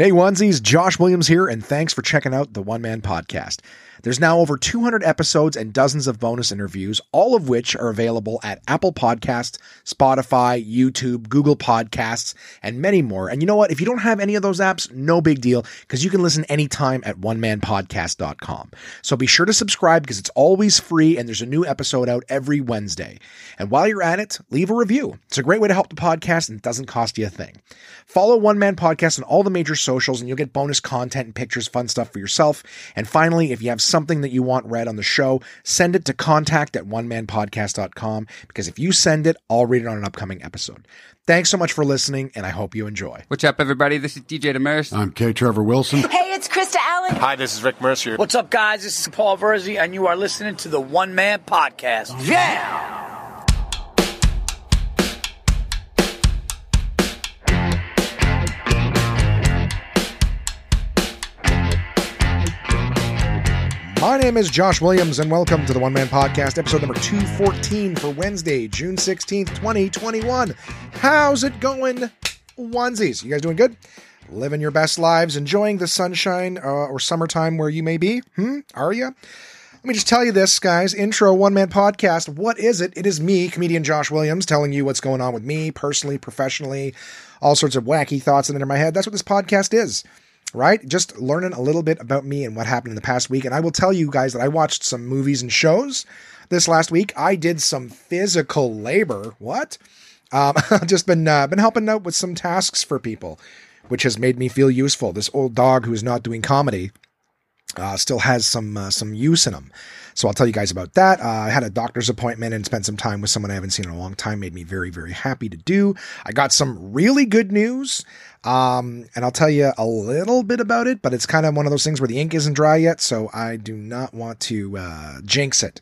Hey, onesies, Josh Williams here, and thanks for checking out the One Man Podcast. There's now over 200 episodes and dozens of bonus interviews, all of which are available at Apple Podcasts, Spotify, YouTube, Google Podcasts, and many more. And you know what? If you don't have any of those apps, no big deal, because you can listen anytime at onemanpodcast.com. So be sure to subscribe because it's always free and there's a new episode out every Wednesday. And while you're at it, leave a review. It's a great way to help the podcast and it doesn't cost you a thing. Follow One Man Podcast on all the major socials and you'll get bonus content and pictures, fun stuff for yourself. And finally, if you have something that you want read on the show, send it to contact at onemanpodcast.com because if you send it, I'll read it on an upcoming episode. Thanks so much for listening, and I hope you enjoy. What's up, everybody? This is DJ Demers. I'm K. Trevor Wilson. Hey, it's Krista Allen. Hi, this is Rick Mercer. What's up, guys? This is Paul Verzi, and you are listening to the One Man Podcast. Yeah! My name is Josh Williams, and welcome to the One Man Podcast, episode number 214 for Wednesday, June 16th, 2021. How's it going, onesies? You guys doing good? Living your best lives, enjoying the sunshine uh, or summertime where you may be? Hmm? Are you? Let me just tell you this, guys. Intro One Man Podcast. What is it? It is me, comedian Josh Williams, telling you what's going on with me personally, professionally, all sorts of wacky thoughts that enter my head. That's what this podcast is right? Just learning a little bit about me and what happened in the past week. And I will tell you guys that I watched some movies and shows this last week. I did some physical labor. What? Um, I've just been uh, been helping out with some tasks for people, which has made me feel useful. This old dog who's not doing comedy uh, still has some uh, some use in him. So I'll tell you guys about that. Uh, I had a doctor's appointment and spent some time with someone I haven't seen in a long time. Made me very very happy to do. I got some really good news. Um, and I'll tell you a little bit about it, but it's kind of one of those things where the ink isn't dry yet, so I do not want to uh, jinx it.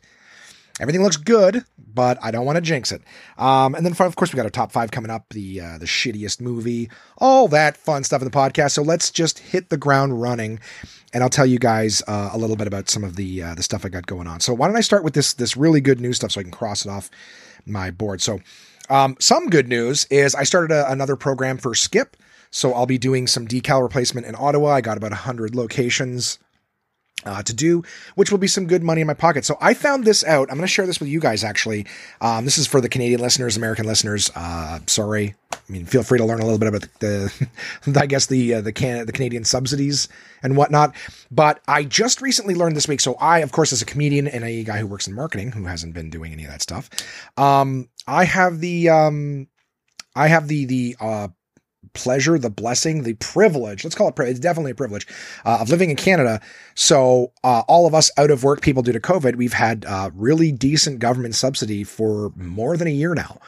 Everything looks good, but I don't want to jinx it. Um, and then, of course, we got our top five coming up, the uh, the shittiest movie, all that fun stuff in the podcast. So let's just hit the ground running, and I'll tell you guys uh, a little bit about some of the uh, the stuff I got going on. So why don't I start with this this really good news stuff so I can cross it off my board. So um, some good news is I started a, another program for Skip. So I'll be doing some decal replacement in Ottawa. I got about 100 locations uh, to do, which will be some good money in my pocket. So I found this out. I'm going to share this with you guys, actually. Um, this is for the Canadian listeners, American listeners. Uh, sorry. I mean, feel free to learn a little bit about the, the I guess the uh, the can the Canadian subsidies and whatnot. But I just recently learned this week. So I, of course, as a comedian and a guy who works in marketing, who hasn't been doing any of that stuff, um, I have the um, I have the the uh, pleasure, the blessing, the privilege. Let's call it. It's definitely a privilege uh, of living in Canada. So uh, all of us out of work people due to COVID, we've had uh, really decent government subsidy for more than a year now.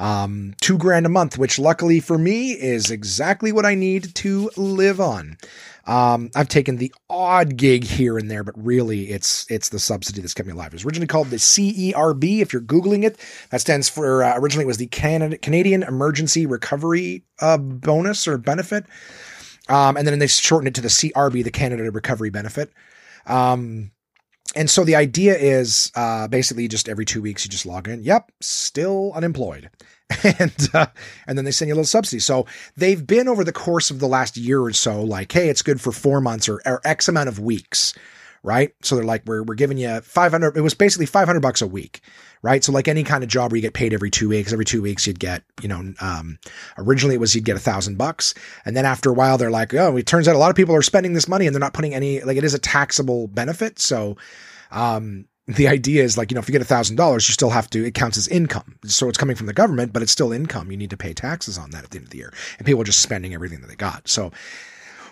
Um, two grand a month, which luckily for me is exactly what I need to live on. Um, I've taken the odd gig here and there, but really it's it's the subsidy that's kept me alive. It was originally called the CERB. If you're googling it, that stands for uh, originally it was the Canada, Canadian Emergency Recovery uh, Bonus or Benefit, um, and then they shortened it to the CRB, the Canada Recovery Benefit. Um, and so the idea is uh, basically just every two weeks you just log in. Yep, still unemployed, and uh, and then they send you a little subsidy. So they've been over the course of the last year or so, like, hey, it's good for four months or, or X amount of weeks, right? So they're like, we're we're giving you five hundred. It was basically five hundred bucks a week, right? So like any kind of job where you get paid every two weeks, every two weeks you'd get, you know, um, originally it was you'd get a thousand bucks, and then after a while they're like, oh, it turns out a lot of people are spending this money and they're not putting any like it is a taxable benefit, so. Um, the idea is like, you know, if you get a thousand dollars, you still have to, it counts as income. So it's coming from the government, but it's still income. You need to pay taxes on that at the end of the year. And people are just spending everything that they got. So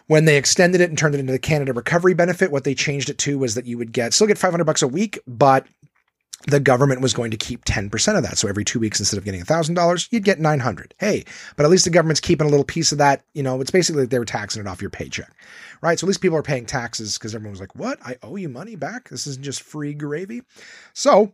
when they extended it and turned it into the Canada Recovery Benefit, what they changed it to was that you would get, still get 500 bucks a week, but the government was going to keep 10% of that. So every two weeks, instead of getting $1,000, you'd get 900. Hey, but at least the government's keeping a little piece of that. You know, it's basically like they were taxing it off your paycheck, right? So at least people are paying taxes because everyone was like, what? I owe you money back? This isn't just free gravy. So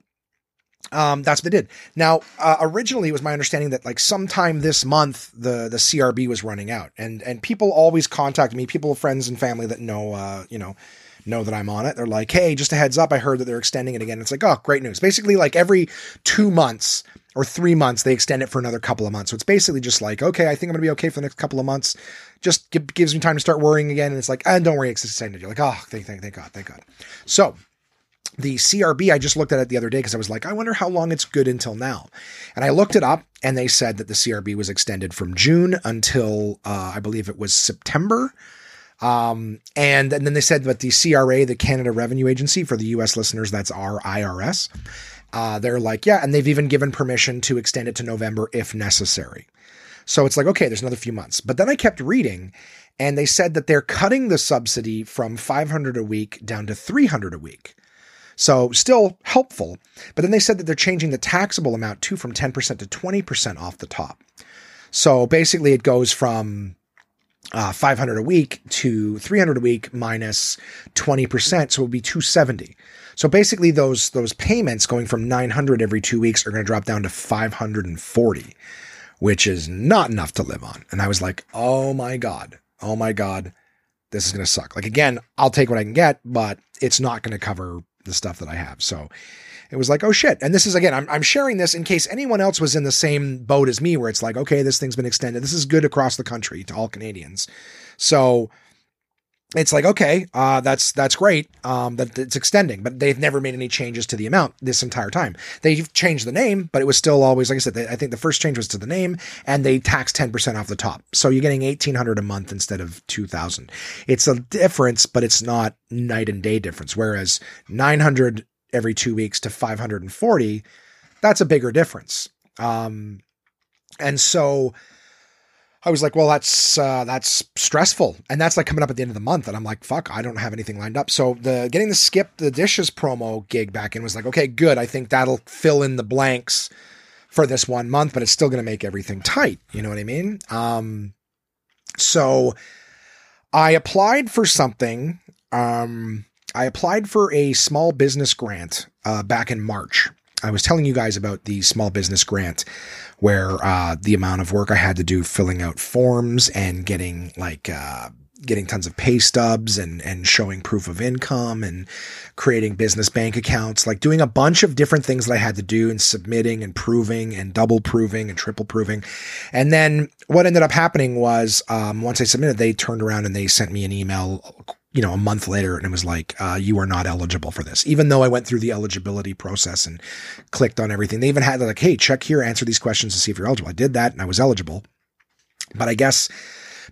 um, that's what they did. Now, uh, originally, it was my understanding that like sometime this month the the CRB was running out, and and people always contact me, people, friends, and family that know, uh, you know, know that I'm on it. They're like, hey, just a heads up, I heard that they're extending it again. It's like, oh, great news. Basically, like every two months or three months, they extend it for another couple of months. So it's basically just like, okay, I think I'm gonna be okay for the next couple of months. Just gives me time to start worrying again. And it's like, and don't worry, it's extended. You're like, oh, thank, thank, thank God, thank God. So the CRB, I just looked at it the other day because I was like, I wonder how long it's good until now. And I looked it up and they said that the CRB was extended from June until uh, I believe it was September. Um, and, and then they said that the CRA, the Canada Revenue Agency, for the US listeners, that's our IRS. Uh, they're like, yeah, and they've even given permission to extend it to November if necessary. So it's like, okay, there's another few months. But then I kept reading and they said that they're cutting the subsidy from 500 a week down to 300 a week. So still helpful. But then they said that they're changing the taxable amount too from 10% to 20% off the top. So basically it goes from uh, 500 a week to 300 a week minus 20%. So it would be 270. So basically those, those payments going from 900 every two weeks are going to drop down to 540, which is not enough to live on. And I was like, oh my God, oh my God, this is going to suck. Like again, I'll take what I can get, but it's not going to cover the stuff that I have. So it was like, oh shit. And this is again, I'm, I'm sharing this in case anyone else was in the same boat as me, where it's like, okay, this thing's been extended. This is good across the country to all Canadians. So it's like, okay, uh, that's that's great um, that it's extending, but they've never made any changes to the amount this entire time. They've changed the name, but it was still always, like I said, they, I think the first change was to the name, and they tax ten percent off the top, so you're getting eighteen hundred a month instead of two thousand. It's a difference, but it's not night and day difference. Whereas nine hundred every two weeks to 540, that's a bigger difference. Um, and so I was like, well, that's uh, that's stressful, and that's like coming up at the end of the month, and I'm like, fuck, I don't have anything lined up. So the getting the skip the dishes promo gig back in was like, okay, good. I think that'll fill in the blanks for this one month, but it's still going to make everything tight. You know what I mean? Um, so I applied for something. Um, I applied for a small business grant uh, back in March. I was telling you guys about the small business grant where uh, the amount of work I had to do filling out forms and getting like uh, getting tons of pay stubs and and showing proof of income and creating business bank accounts, like doing a bunch of different things that I had to do and submitting and proving and double proving and triple proving. And then what ended up happening was um, once I submitted, they turned around and they sent me an email you know, a month later and it was like, uh, you are not eligible for this. Even though I went through the eligibility process and clicked on everything, they even had like, hey, check here, answer these questions to see if you're eligible. I did that and I was eligible. But I guess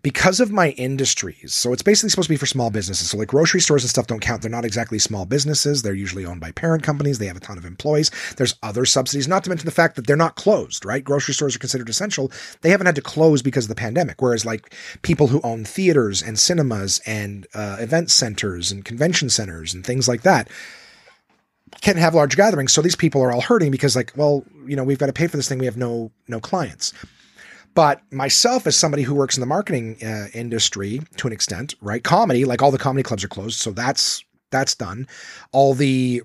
because of my industries. So it's basically supposed to be for small businesses. So like grocery stores and stuff don't count. They're not exactly small businesses. They're usually owned by parent companies. They have a ton of employees. There's other subsidies, not to mention the fact that they're not closed, right? Grocery stores are considered essential. They haven't had to close because of the pandemic. Whereas like people who own theaters and cinemas and uh, event centers and convention centers and things like that, can't have large gatherings. So these people are all hurting because like, well, you know, we've got to pay for this thing. We have no no clients. But myself, as somebody who works in the marketing uh, industry to an extent, right? Comedy, like all the comedy clubs are closed, so that's that's done. All the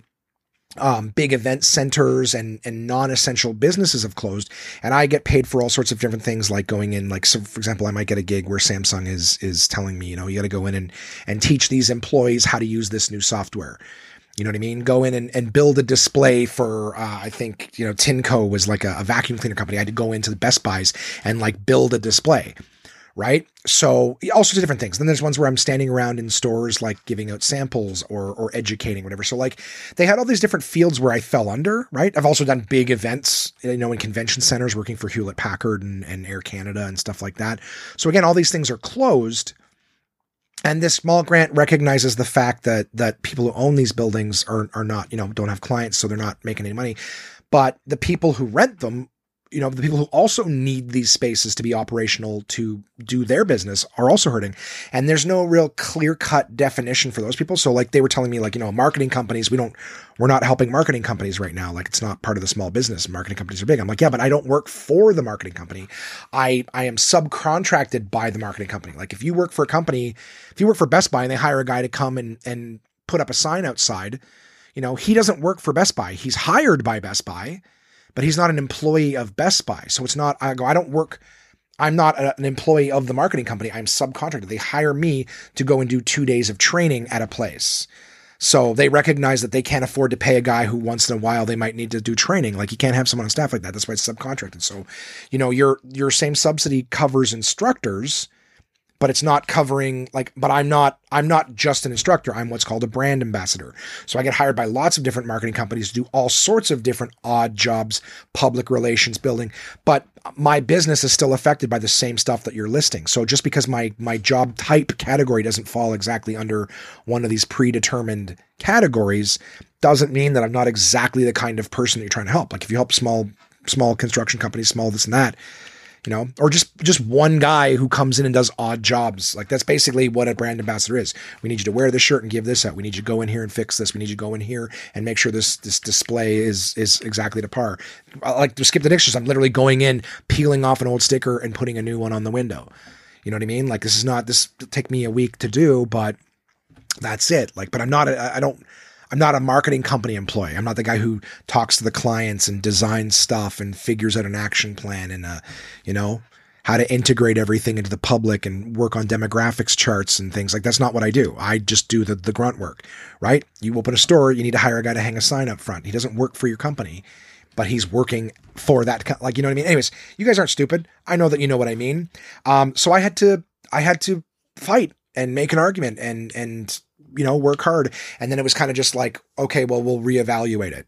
um, big event centers and and non-essential businesses have closed, and I get paid for all sorts of different things, like going in, like so for example, I might get a gig where Samsung is is telling me, you know, you got to go in and and teach these employees how to use this new software. You know what I mean? Go in and, and build a display for, uh, I think, you know, Tineco was like a, a, vacuum cleaner company. I had to go into the Best Buys and like build a display. Right. So all sorts of different things. Then there's ones where I'm standing around in stores, like giving out samples or, or educating, whatever. So like they had all these different fields where I fell under, right? I've also done big events, you know, in convention centers working for Hewlett Packard and, and Air Canada and stuff like that. So again, all these things are closed and this small grant recognizes the fact that that people who own these buildings are are not, you know, don't have clients, so they're not making any money. But the people who rent them you know, the people who also need these spaces to be operational to do their business are also hurting. And there's no real clear cut definition for those people. So like they were telling me like, you know, marketing companies, we don't, we're not helping marketing companies right now. Like it's not part of the small business. Marketing companies are big. I'm like, yeah, but I don't work for the marketing company. I, I am subcontracted by the marketing company. Like if you work for a company, if you work for Best Buy and they hire a guy to come and, and put up a sign outside, you know, he doesn't work for Best Buy. He's hired by Best Buy but he's not an employee of Best Buy. So it's not, I go, I don't work, I'm not a, an employee of the marketing company. I'm subcontracted. They hire me to go and do two days of training at a place. So they recognize that they can't afford to pay a guy who once in a while they might need to do training. Like you can't have someone on staff like that. That's why it's subcontracted. So, you know, your your same subsidy covers instructors, but it's not covering like but I'm not I'm not just an instructor. I'm what's called a brand ambassador. So I get hired by lots of different marketing companies to do all sorts of different odd jobs, public relations building, but my business is still affected by the same stuff that you're listing. So just because my my job type category doesn't fall exactly under one of these predetermined categories doesn't mean that I'm not exactly the kind of person that you're trying to help. Like if you help small small construction companies, small this and that, you know, or just just one guy who comes in and does odd jobs. Like that's basically what a brand ambassador is. We need you to wear this shirt and give this out. We need you to go in here and fix this. We need you to go in here and make sure this this display is is exactly to par. Like to skip the dishes, I'm literally going in, peeling off an old sticker and putting a new one on the window. You know what I mean? Like this is not this take me a week to do, but that's it. Like, but I'm not. I don't. I'm not a marketing company employee. I'm not the guy who talks to the clients and designs stuff and figures out an action plan and, uh, you know, how to integrate everything into the public and work on demographics charts and things like that's not what I do. I just do the, the grunt work, right? You open a store, you need to hire a guy to hang a sign up front. He doesn't work for your company, but he's working for that. Like, you know what I mean? Anyways, you guys aren't stupid. I know that you know what I mean. Um, so I had to, I had to fight and make an argument and, and you know, work hard. And then it was kind of just like, okay, well, we'll reevaluate it.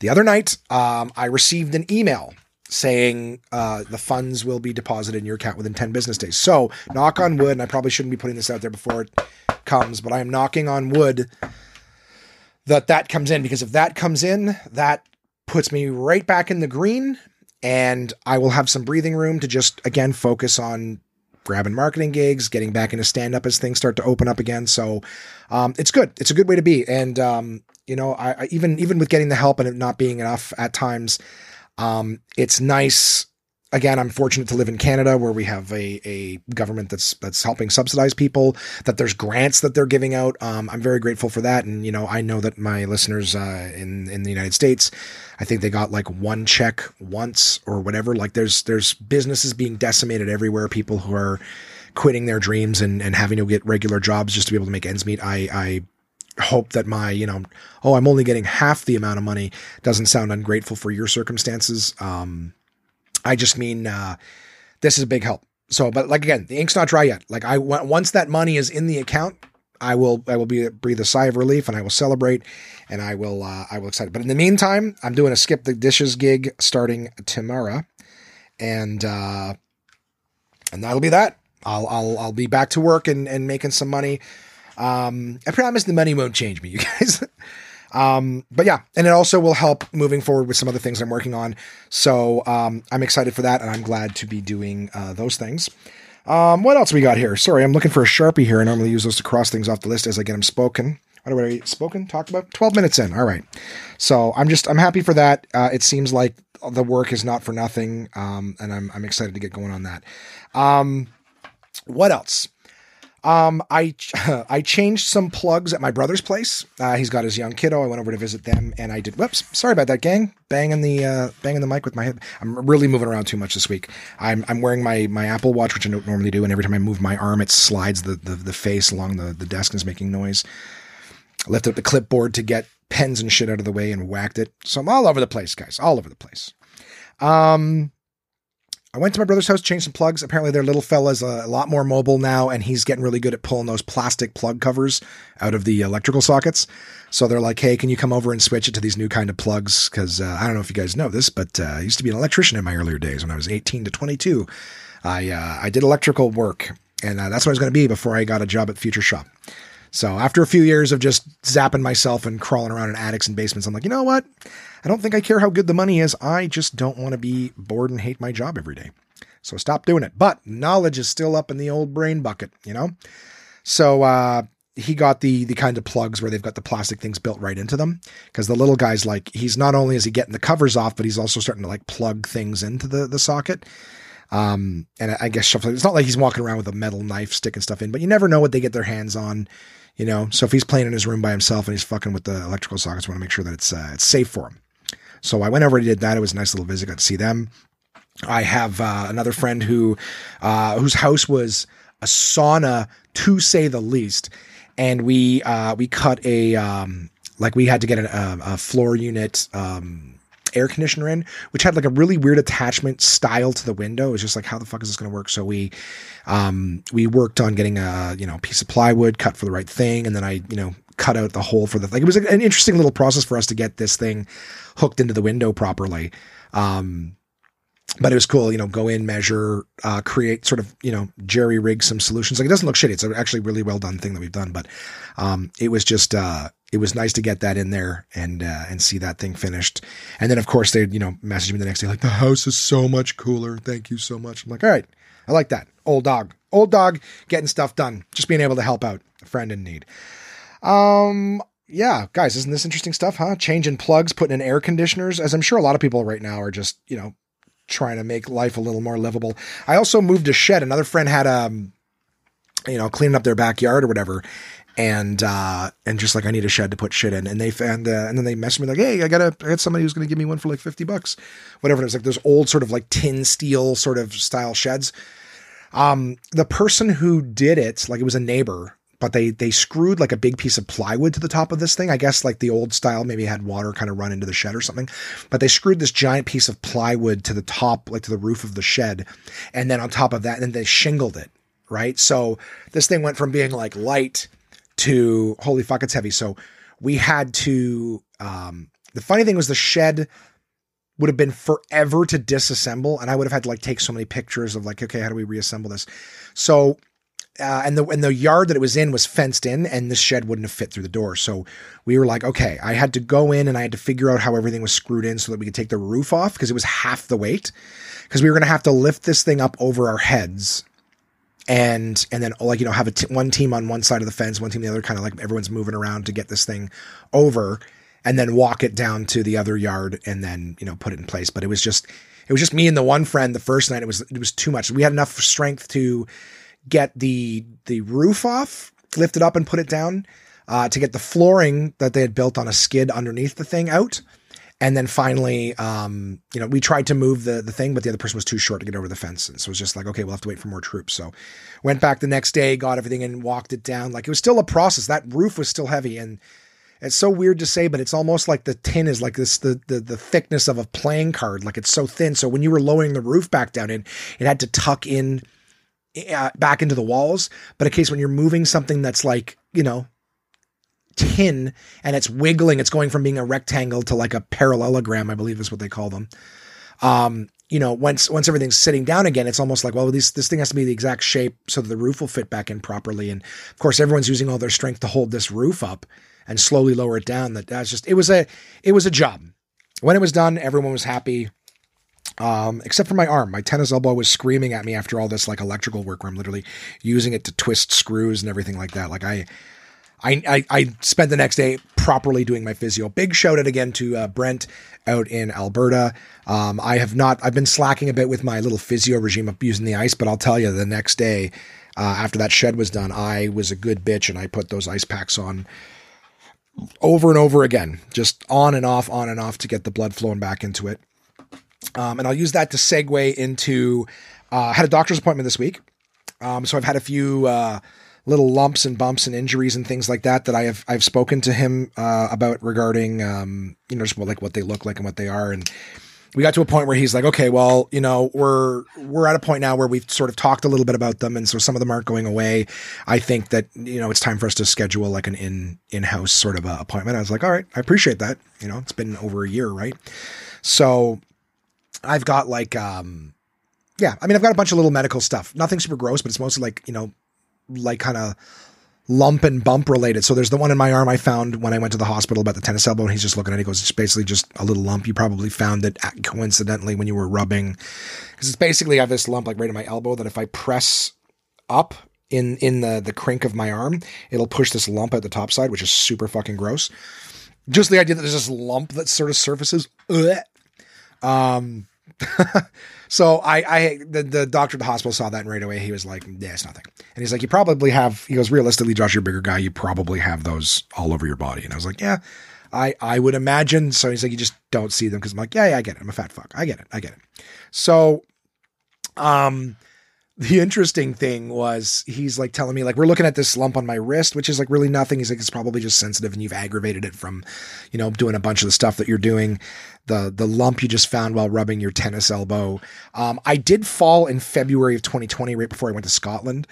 The other night, um, I received an email saying uh, the funds will be deposited in your account within 10 business days. So, knock on wood, and I probably shouldn't be putting this out there before it comes, but I am knocking on wood that that comes in because if that comes in, that puts me right back in the green and I will have some breathing room to just again focus on grabbing marketing gigs, getting back into stand up as things start to open up again. So um, it's good. It's a good way to be. And um, you know, I, I, even even with getting the help and it not being enough at times, um, it's nice again, I'm fortunate to live in Canada where we have a, a government that's that's helping subsidize people. That there's grants that they're giving out. Um, I'm very grateful for that, and you know I know that my listeners uh, in in the United States, I think they got like one check once or whatever. Like there's there's businesses being decimated everywhere. People who are quitting their dreams and and having to get regular jobs just to be able to make ends meet. I I hope that my, you know, oh, I'm only getting half the amount of money doesn't sound ungrateful for your circumstances. Um, I just mean uh, this is a big help. So, but like again, the ink's not dry yet. Like I once that money is in the account, I will I will be breathe a sigh of relief and I will celebrate and I will uh, I will excite. But in the meantime, I'm doing a skip the dishes gig starting tomorrow, and uh, and that'll be that. I'll I'll I'll be back to work and and making some money. Um, I promise the money won't change me, you guys. Um, but yeah, and it also will help moving forward with some other things I'm working on. So um, I'm excited for that, and I'm glad to be doing uh, those things. Um, what else we got here? Sorry, I'm looking for a sharpie here. I normally use those to cross things off the list as I get them spoken. What are we spoken? Talked about? 12 minutes in. All right. So I'm just, I'm happy for that. Uh, it seems like the work is not for nothing. Um, and I'm, I'm excited to get going on that. Um, what else? Um, I I changed some plugs at my brother's place. Uh, he's got his young kiddo. I went over to visit them, and I did. Whoops, sorry about that, gang. Banging the uh, banging the mic with my head. I'm really moving around too much this week. I'm I'm wearing my my Apple Watch, which I don't normally do, and every time I move my arm, it slides the the, the face along the the desk and is making noise. I lifted up the clipboard to get pens and shit out of the way and whacked it. So I'm all over the place, guys. All over the place. Um, I went to my brother's house, changed some plugs. Apparently, their little fella's a lot more mobile now, and he's getting really good at pulling those plastic plug covers out of the electrical sockets. So they're like, "Hey, can you come over and switch it to these new kind of plugs?" Because uh, I don't know if you guys know this, but uh, I used to be an electrician in my earlier days when I was 18 to 22. I uh, I did electrical work, and uh, that's what I was going to be before I got a job at Future Shop. So after a few years of just zapping myself and crawling around in attics and basements, I'm like, you know what? I don't think I care how good the money is. I just don't want to be bored and hate my job every day. So stop doing it. But knowledge is still up in the old brain bucket, you know? So uh, he got the the kind of plugs where they've got the plastic things built right into them. Because the little guy's like, he's not only is he getting the covers off, but he's also starting to like plug things into the, the socket. Um, and I guess it's not like he's walking around with a metal knife sticking stuff in, but you never know what they get their hands on, you know. So if he's playing in his room by himself and he's fucking with the electrical sockets, I want to make sure that it's uh, it's safe for him. So I went over and did that. It was a nice little visit. Got to see them. I have uh, another friend who uh, whose house was a sauna to say the least, and we uh, we cut a um, like we had to get a, a floor unit um, air conditioner in, which had like a really weird attachment style to the window. It was just like, how the fuck is this going to work? So we um, we worked on getting a you know piece of plywood cut for the right thing, and then I you know cut out the hole for the like it was an interesting little process for us to get this thing hooked into the window properly. Um, but it was cool, you know, go in, measure, uh, create sort of, you know, jerry rig some solutions. Like it doesn't look shitty. It's actually really well done thing that we've done, but, um, it was just, uh, it was nice to get that in there and, uh, and see that thing finished. And then of course they, you know, message me the next day, like the house is so much cooler. Thank you so much. I'm like, all right, I like that. Old dog, old dog getting stuff done, just being able to help out a friend in need. Um, yeah, guys, isn't this interesting stuff, huh? Changing plugs, putting in air conditioners, as I'm sure a lot of people right now are just, you know, trying to make life a little more livable. I also moved a shed. Another friend had um you know, cleaning up their backyard or whatever. And uh and just like I need a shed to put shit in. And they found uh, and then they messaged me like, hey, I got I got somebody who's gonna give me one for like fifty bucks. Whatever. It was like those old sort of like tin steel sort of style sheds. Um the person who did it, like it was a neighbor, but they they screwed like a big piece of plywood to the top of this thing. I guess like the old style maybe had water kind of run into the shed or something. But they screwed this giant piece of plywood to the top, like to the roof of the shed, and then on top of that, and then they shingled it. Right, so this thing went from being like light to holy fuck, it's heavy. So we had to. Um, the funny thing was the shed would have been forever to disassemble, and I would have had to like take so many pictures of like, okay, how do we reassemble this? So uh, and the and the yard that it was in was fenced in, and the shed wouldn't have fit through the door. So we were like, okay, I had to go in and I had to figure out how everything was screwed in so that we could take the roof off because it was half the weight. Because we were going to have to lift this thing up over our heads, and and then like you know have a t- one team on one side of the fence, one team the other, kind of like everyone's moving around to get this thing over, and then walk it down to the other yard, and then you know put it in place. But it was just it was just me and the one friend the first night. It was it was too much. We had enough strength to get the the roof off, lift it up and put it down, uh, to get the flooring that they had built on a skid underneath the thing out. And then finally, um, you know, we tried to move the the thing, but the other person was too short to get over the fence. And so it was just like, okay, we'll have to wait for more troops. So went back the next day, got everything and walked it down. Like it was still a process. That roof was still heavy. And it's so weird to say, but it's almost like the tin is like this the the, the thickness of a playing card. Like it's so thin. So when you were lowering the roof back down in, it had to tuck in back into the walls. But in case when you're moving something that's like, you know, tin and it's wiggling, it's going from being a rectangle to like a parallelogram, I believe is what they call them. Um, you know, once once everything's sitting down again, it's almost like, well, this this thing has to be the exact shape so that the roof will fit back in properly. And of course, everyone's using all their strength to hold this roof up and slowly lower it down. That that's just it was a it was a job. When it was done, everyone was happy. Um, except for my arm, my tennis elbow was screaming at me after all this like electrical work where I'm literally using it to twist screws and everything like that. Like I, I, I, I spent the next day properly doing my physio. Big shout out again to uh, Brent out in Alberta. Um, I have not, I've been slacking a bit with my little physio regime of using the ice, but I'll tell you the next day, uh, after that shed was done, I was a good bitch and I put those ice packs on over and over again, just on and off, on and off to get the blood flowing back into it. Um, and I'll use that to segue into. Uh, I had a doctor's appointment this week, um, so I've had a few uh, little lumps and bumps and injuries and things like that that I have I've spoken to him uh, about regarding um, you know just like what they look like and what they are. And we got to a point where he's like okay well you know we're we're at a point now where we've sort of talked a little bit about them and so some of them aren't going away. I think that you know it's time for us to schedule like an in in-house sort of appointment. I was like all right I appreciate that. You know it's been over a year right? So I've got like, um, yeah, I mean, I've got a bunch of little medical stuff. Nothing super gross, but it's mostly like, you know, like kind of lump and bump related. So there's the one in my arm I found when I went to the hospital about the tennis elbow, and he's just looking at it. He goes, It's basically just a little lump. You probably found it coincidentally when you were rubbing. Because it's basically I have this lump like right in my elbow that if I press up in in the the crink of my arm, it'll push this lump at the top side, which is super fucking gross. Just the idea that there's this lump that sort of surfaces. Um, so I, I, the, the doctor at the hospital saw that and right away he was like, yeah, it's nothing. And he's like, you probably have, he goes, realistically, Josh, you're a bigger guy. You probably have those all over your body. And I was like, yeah, I, I would imagine. So he's like, you just don't see them because I'm like, yeah, yeah, I get it. I'm a fat fuck. I get it. I get it. So, um, the interesting thing was he's like telling me like we're looking at this lump on my wrist which is like really nothing. He's like it's probably just sensitive and you've aggravated it from you know doing a bunch of the stuff that you're doing. The the lump you just found while rubbing your tennis elbow. Um, i did fall in february of 2020 right before i went to scotland.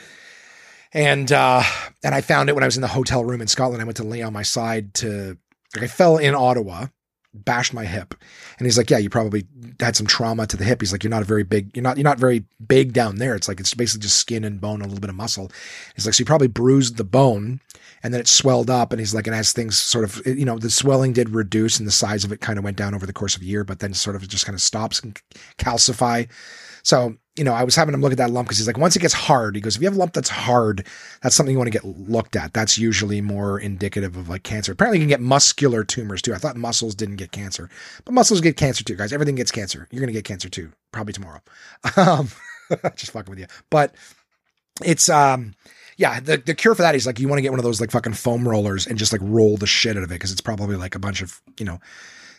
And uh and i found it when i was in the hotel room in scotland. I went to lay on my side to like i fell in ottawa bashed my hip. And he's like, yeah, you probably had some trauma to the hip. He's like, you're not a very big, you're not, you're not very big down there. It's like, it's basically just skin and bone, a little bit of muscle. He's like, so you probably bruised the bone and then it swelled up. And he's like, and as things sort of, you know, the swelling did reduce and the size of it kind of went down over the course of a year, but then sort of just kind of stops and calcify. So you know, I was having him look at that lump because he's like, once it gets hard, he goes, if you have a lump that's hard, that's something you want to get looked at. That's usually more indicative of like cancer. Apparently, you can get muscular tumors too. I thought muscles didn't get cancer, but muscles get cancer too, guys. Everything gets cancer. You're going to get cancer too, probably tomorrow. Um, just fucking with you. But it's, um, yeah, the, the cure for that is like you want to get one of those like fucking foam rollers and just like roll the shit out of it because it's probably like a bunch of, you know,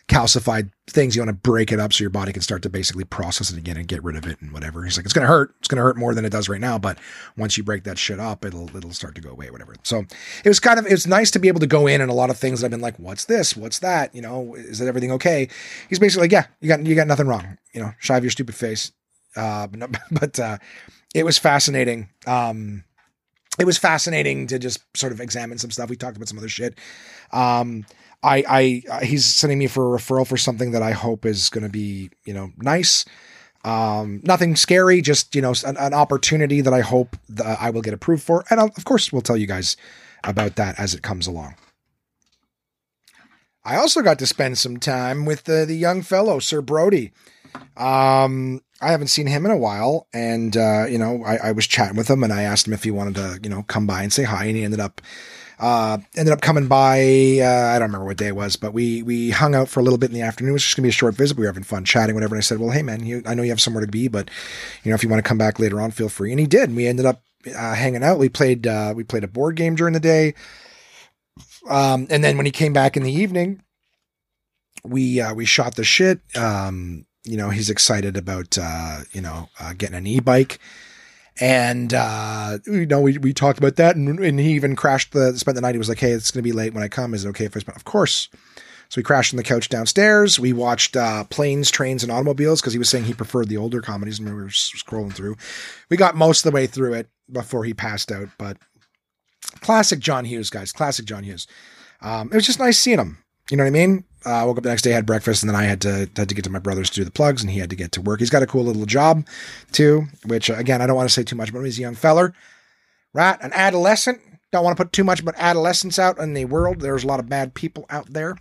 calcified things. You want to break it up so your body can start to basically process it again and get rid of it and whatever. He's like, it's going to hurt. It's going to hurt more than it does right now. But once you break that shit up, it'll, it'll start to go away, whatever. So it was kind of, it was nice to be able to go in and a lot of things that I've been like, what's this? What's that? You know, is that everything okay? He's basically like, yeah, you got, you got nothing wrong. You know, shive your stupid face. Uh, but, but uh, it was fascinating. Um, it was fascinating to just sort of examine some stuff. We talked about some other shit. Um, I, I, he's sending me for a referral for something that I hope is going to be, you know, nice. Um, nothing scary, just you know, an, an opportunity that I hope that I will get approved for, and I'll, of course we'll tell you guys about that as it comes along. I also got to spend some time with the the young fellow, Sir Brody. Um, I haven't seen him in a while, and uh, you know, I, I was chatting with him, and I asked him if he wanted to, you know, come by and say hi, and he ended up uh, ended up coming by. Uh, I don't remember what day it was, but we we hung out for a little bit in the afternoon. It was just gonna be a short visit. We were having fun chatting, whatever. And I said, "Well, hey man, you, I know you have somewhere to be, but you know if you want to come back later on, feel free." And he did. And we ended up uh, hanging out. We played uh, we played a board game during the day, um, and then when he came back in the evening, we uh, we shot the shit. Um, you know, he's excited about uh, you know getting an e bike. And, uh, you know, we, we talked about that and, and he even crashed the, spent the night. He was like, Hey, it's going to be late when I come. Is it okay if I spend? Of course. So we crashed on the couch downstairs. We watched uh, Planes, Trains, and Automobiles because he was saying he preferred the older comedies and we were scrolling through. We got most of the way through it before he passed out, but classic John Hughes, guys. Classic John Hughes. Um, it was just nice seeing him. You know what I mean? Uh, I woke up the next day, had breakfast, and then I had to had to get to my brother's to do the plugs, and he had to get to work. He's got a cool little job too, which uh, again I don't want to say too much, but he's a young feller, right? An adolescent. Don't want to put too much about adolescence out in the world. There's a lot of bad people out there.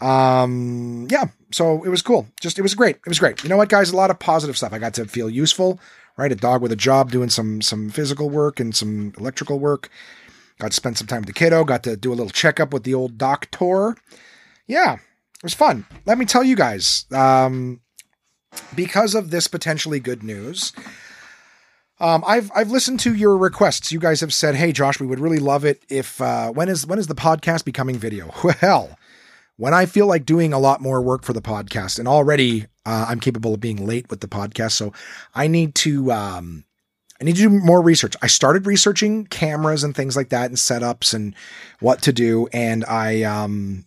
Um, yeah, so it was cool. Just it was great. It was great. You know what, guys? A lot of positive stuff. I got to feel useful. Right, a dog with a job, doing some some physical work and some electrical work. Got to spend some time with the kiddo. Got to do a little checkup with the old doctor yeah, it was fun. Let me tell you guys, um, because of this potentially good news, um, I've I've listened to your requests. You guys have said, "Hey, Josh, we would really love it if uh, when is when is the podcast becoming video?" Well, when I feel like doing a lot more work for the podcast, and already uh, I'm capable of being late with the podcast, so I need to um, I need to do more research. I started researching cameras and things like that, and setups and what to do, and I um,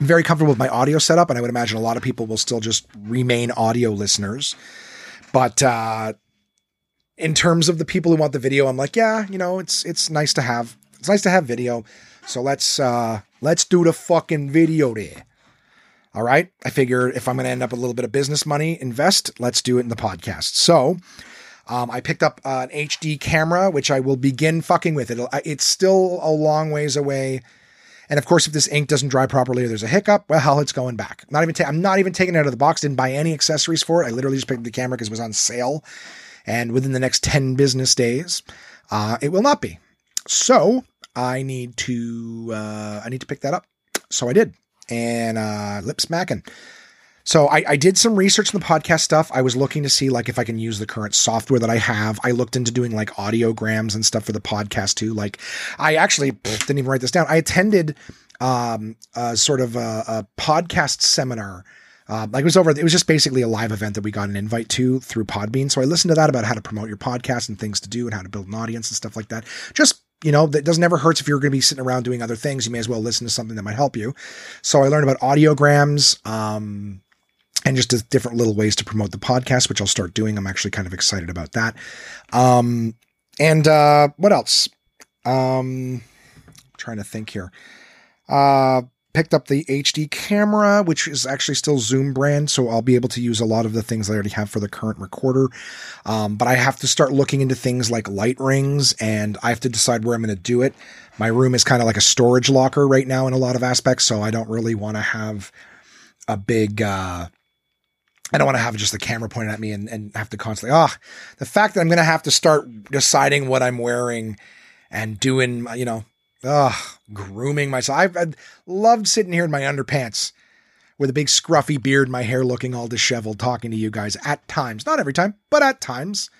very comfortable with my audio setup, and I would imagine a lot of people will still just remain audio listeners. But uh, in terms of the people who want the video, I'm like, yeah, you know, it's it's nice to have it's nice to have video. So let's uh, let's do the fucking video there. All right. I figure if I'm going to end up with a little bit of business money, invest, let's do it in the podcast. So um, I picked up an HD camera, which I will begin fucking with. It'll, it's still a long ways away and of course, if this ink doesn't dry properly or there's a hiccup, well, it's going back. I'm not even ta- I'm not even taking it out of the box. Didn't buy any accessories for it. I literally just picked up the camera because it was on sale. And within the next 10 business days, uh, it will not be. So I need to uh, I need to pick that up. So I did. And uh, lip smacking. So I, I did some research in the podcast stuff. I was looking to see like if I can use the current software that I have. I looked into doing like audiograms and stuff for the podcast too. Like I actually didn't even write this down. I attended um, a sort of a, a podcast seminar. Uh, like it was over. It was just basically a live event that we got an invite to through Podbean. So I listened to that about how to promote your podcast and things to do and how to build an audience and stuff like that. Just you know, that doesn't ever hurts if you're going to be sitting around doing other things. You may as well listen to something that might help you. So I learned about audiograms. Um, and just different little ways to promote the podcast, which I'll start doing. I'm actually kind of excited about that. Um, and uh, what else? Um, trying to think here. Uh, picked up the HD camera, which is actually still Zoom brand, so I'll be able to use a lot of the things I already have for the current recorder. Um, but I have to start looking into things like light rings, and I have to decide where I'm going to do it. My room is kind of like a storage locker right now in a lot of aspects, so I don't really want to have a big. Uh, I don't want to have just the camera pointed at me and, and have to constantly, ah, oh, the fact that I'm going to have to start deciding what I'm wearing and doing, you know, ah, grooming myself. I've, I've loved sitting here in my underpants with a big scruffy beard, my hair looking all disheveled, talking to you guys at times. Not every time, but at times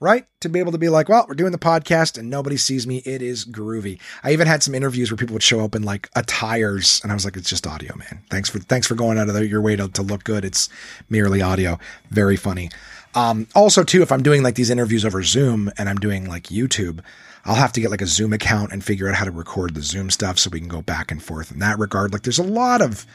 right? To be able to be like, well, we're doing the podcast and nobody sees me. It is groovy. I even had some interviews where people would show up in like attires and I was like, it's just audio, man. Thanks for, thanks for going out of your way to, to look good. It's merely audio. Very funny. Um, also too, if I'm doing like these interviews over Zoom and I'm doing like YouTube, I'll have to get like a Zoom account and figure out how to record the Zoom stuff so we can go back and forth in that regard. Like there's a lot of,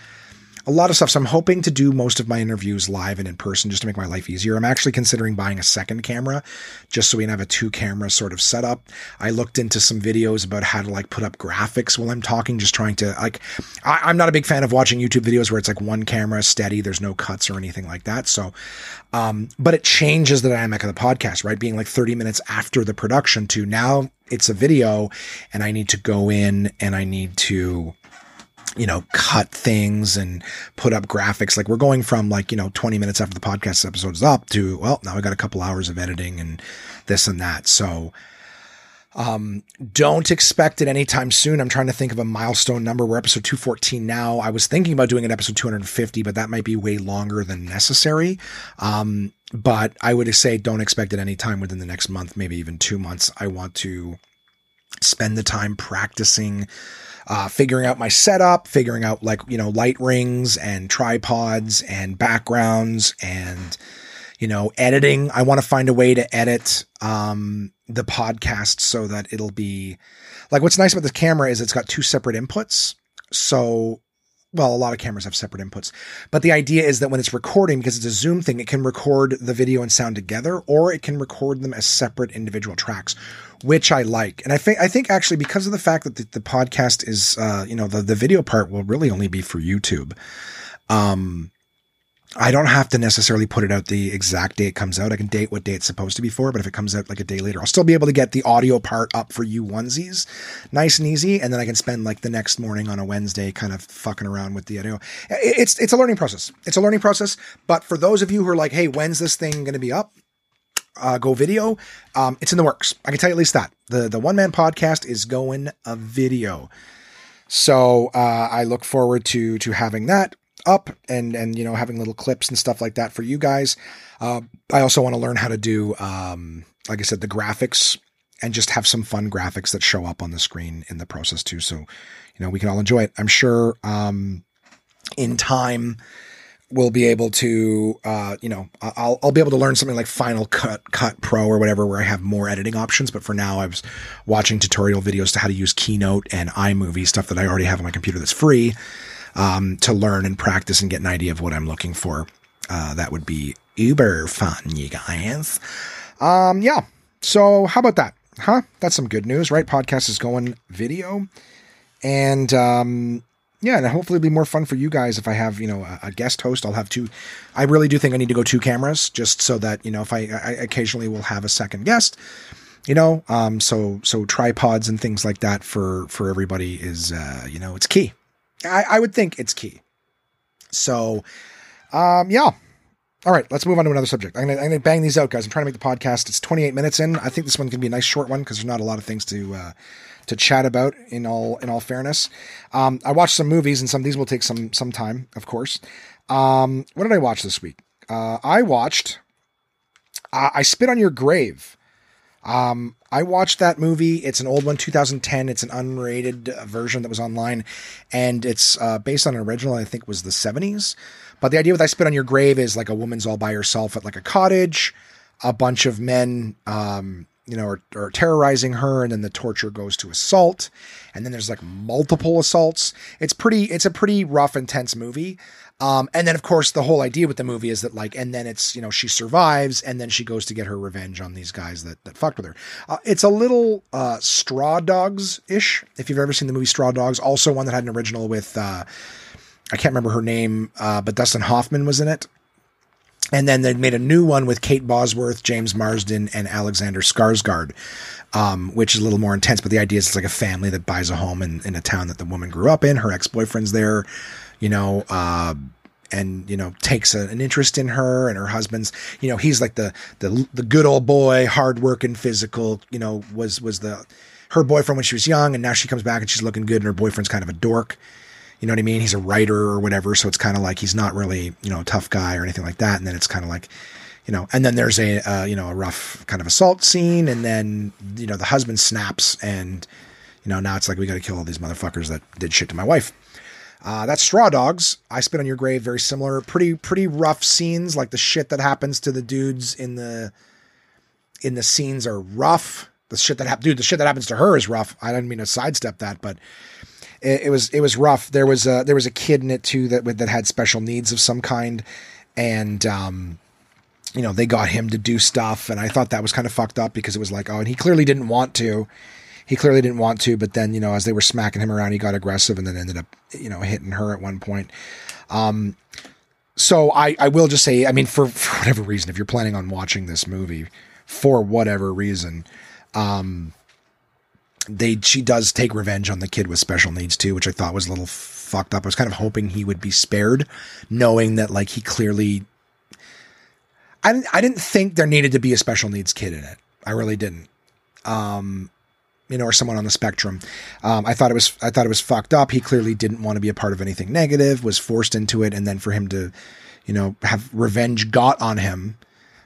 a lot of stuff. So I'm hoping to do most of my interviews live and in person just to make my life easier. I'm actually considering buying a second camera just so we can have a two camera sort of setup. I looked into some videos about how to like put up graphics while I'm talking, just trying to like, I, am not a big fan of watching YouTube videos where it's like one camera steady, there's no cuts or anything like that. So, um, but it changes the dynamic of the podcast, right? Being like 30 minutes after the production to now it's a video and I need to go in and I need to, you know, cut things and put up graphics. Like we're going from like, you know, 20 minutes after the podcast episode is up to, well, now we got a couple hours of editing and this and that. So, um, don't expect it anytime soon. I'm trying to think of a milestone number. We're episode 214 now. I was thinking about doing an episode 250, but that might be way longer than necessary. Um, but I would say don't expect it anytime within the next month, maybe even two months. I want to spend the time practicing uh, figuring out my setup, figuring out like, you know, light rings and tripods and backgrounds and, you know, editing. I want to find a way to edit um, the podcast so that it'll be like what's nice about this camera is it's got two separate inputs. So well, a lot of cameras have separate inputs, but the idea is that when it's recording, because it's a Zoom thing, it can record the video and sound together, or it can record them as separate individual tracks, which I like. And I think I think actually because of the fact that the, the podcast is, uh, you know, the the video part will really only be for YouTube. Um, I don't have to necessarily put it out the exact day it comes out. I can date what day it's supposed to be for, but if it comes out like a day later, I'll still be able to get the audio part up for you onesies, nice and easy, and then I can spend like the next morning on a Wednesday kind of fucking around with the audio. It's it's a learning process. It's a learning process. But for those of you who are like, hey, when's this thing going to be up? Uh, go video. Um, it's in the works. I can tell you at least that the the one man podcast is going a video. So uh, I look forward to to having that up and and you know having little clips and stuff like that for you guys. Uh, I also want to learn how to do, um, like I said, the graphics and just have some fun graphics that show up on the screen in the process too. So you know we can all enjoy it. I'm sure um, in time we'll be able to, uh, you know, I'll, I'll be able to learn something like Final Cut, Cut Pro or whatever, where I have more editing options. But for now, I was watching tutorial videos to how to use Keynote and iMovie stuff that I already have on my computer that's free um, to learn and practice and get an idea of what I'm looking for. Uh, that would be uber fun, you guys. Um, yeah. So how about that? Huh? That's some good news, right? Podcast is going video. And um, yeah, and hopefully it'll be more fun for you guys if I have, you know, a, a, guest host. I'll have two. I really do think I need to go two cameras just so that, you know, if I, I occasionally will have a second guest, you know, um, so, so tripods and things like that for, for everybody is, uh, you know, it's key. I, I would think it's key. So, um, yeah. All right, let's move on to another subject. I'm gonna, bang these out, guys. I'm trying to make the podcast. It's 28 minutes in. I think this one's gonna be a nice short one because there's not a lot of things to uh, to chat about. In all in all fairness, um, I watched some movies, and some of these will take some some time, of course. Um, what did I watch this week? Uh, I watched. I spit on your grave. Um, I watched that movie. It's an old one, 2010. It's an unrated uh, version that was online, and it's uh, based on an original. I think was the 70s. But the idea with I spit on your grave is like a woman's all by herself at like a cottage. A bunch of men, um, you know, are, are terrorizing her, and then the torture goes to assault, and then there's like multiple assaults. It's pretty. It's a pretty rough, intense movie. Um, and then of course the whole idea with the movie is that like, and then it's you know she survives, and then she goes to get her revenge on these guys that that fucked with her. Uh, it's a little uh, Straw Dogs ish. If you've ever seen the movie Straw Dogs, also one that had an original with uh, I can't remember her name, uh, but Dustin Hoffman was in it. And then they made a new one with Kate Bosworth, James Marsden, and Alexander Skarsgård, um, which is a little more intense. But the idea is it's like a family that buys a home in, in a town that the woman grew up in. Her ex boyfriend's there, you know, uh, and you know takes a, an interest in her and her husband's. You know, he's like the the the good old boy, hardworking, physical. You know, was was the her boyfriend when she was young, and now she comes back and she's looking good, and her boyfriend's kind of a dork. You know what I mean? He's a writer or whatever, so it's kind of like he's not really you know a tough guy or anything like that. And then it's kind of like, you know, and then there's a uh, you know a rough kind of assault scene, and then you know the husband snaps, and you know now it's like we got to kill all these motherfuckers that did shit to my wife. Uh, that's Straw Dogs. I Spit on Your Grave. Very similar. Pretty pretty rough scenes. Like the shit that happens to the dudes in the in the scenes are rough. The shit that happens, dude. The shit that happens to her is rough. I didn't mean to sidestep that, but it, it was it was rough. There was a there was a kid in it too that that had special needs of some kind, and um, you know they got him to do stuff, and I thought that was kind of fucked up because it was like oh, and he clearly didn't want to. He clearly didn't want to, but then you know as they were smacking him around, he got aggressive and then ended up you know hitting her at one point. Um, so I, I will just say, I mean, for, for whatever reason, if you're planning on watching this movie, for whatever reason, um, they she does take revenge on the kid with special needs too, which I thought was a little fucked up. I was kind of hoping he would be spared, knowing that like he clearly. I didn't. I didn't think there needed to be a special needs kid in it. I really didn't. Um, you know, or someone on the spectrum. Um, I thought it was. I thought it was fucked up. He clearly didn't want to be a part of anything negative. Was forced into it, and then for him to, you know, have revenge got on him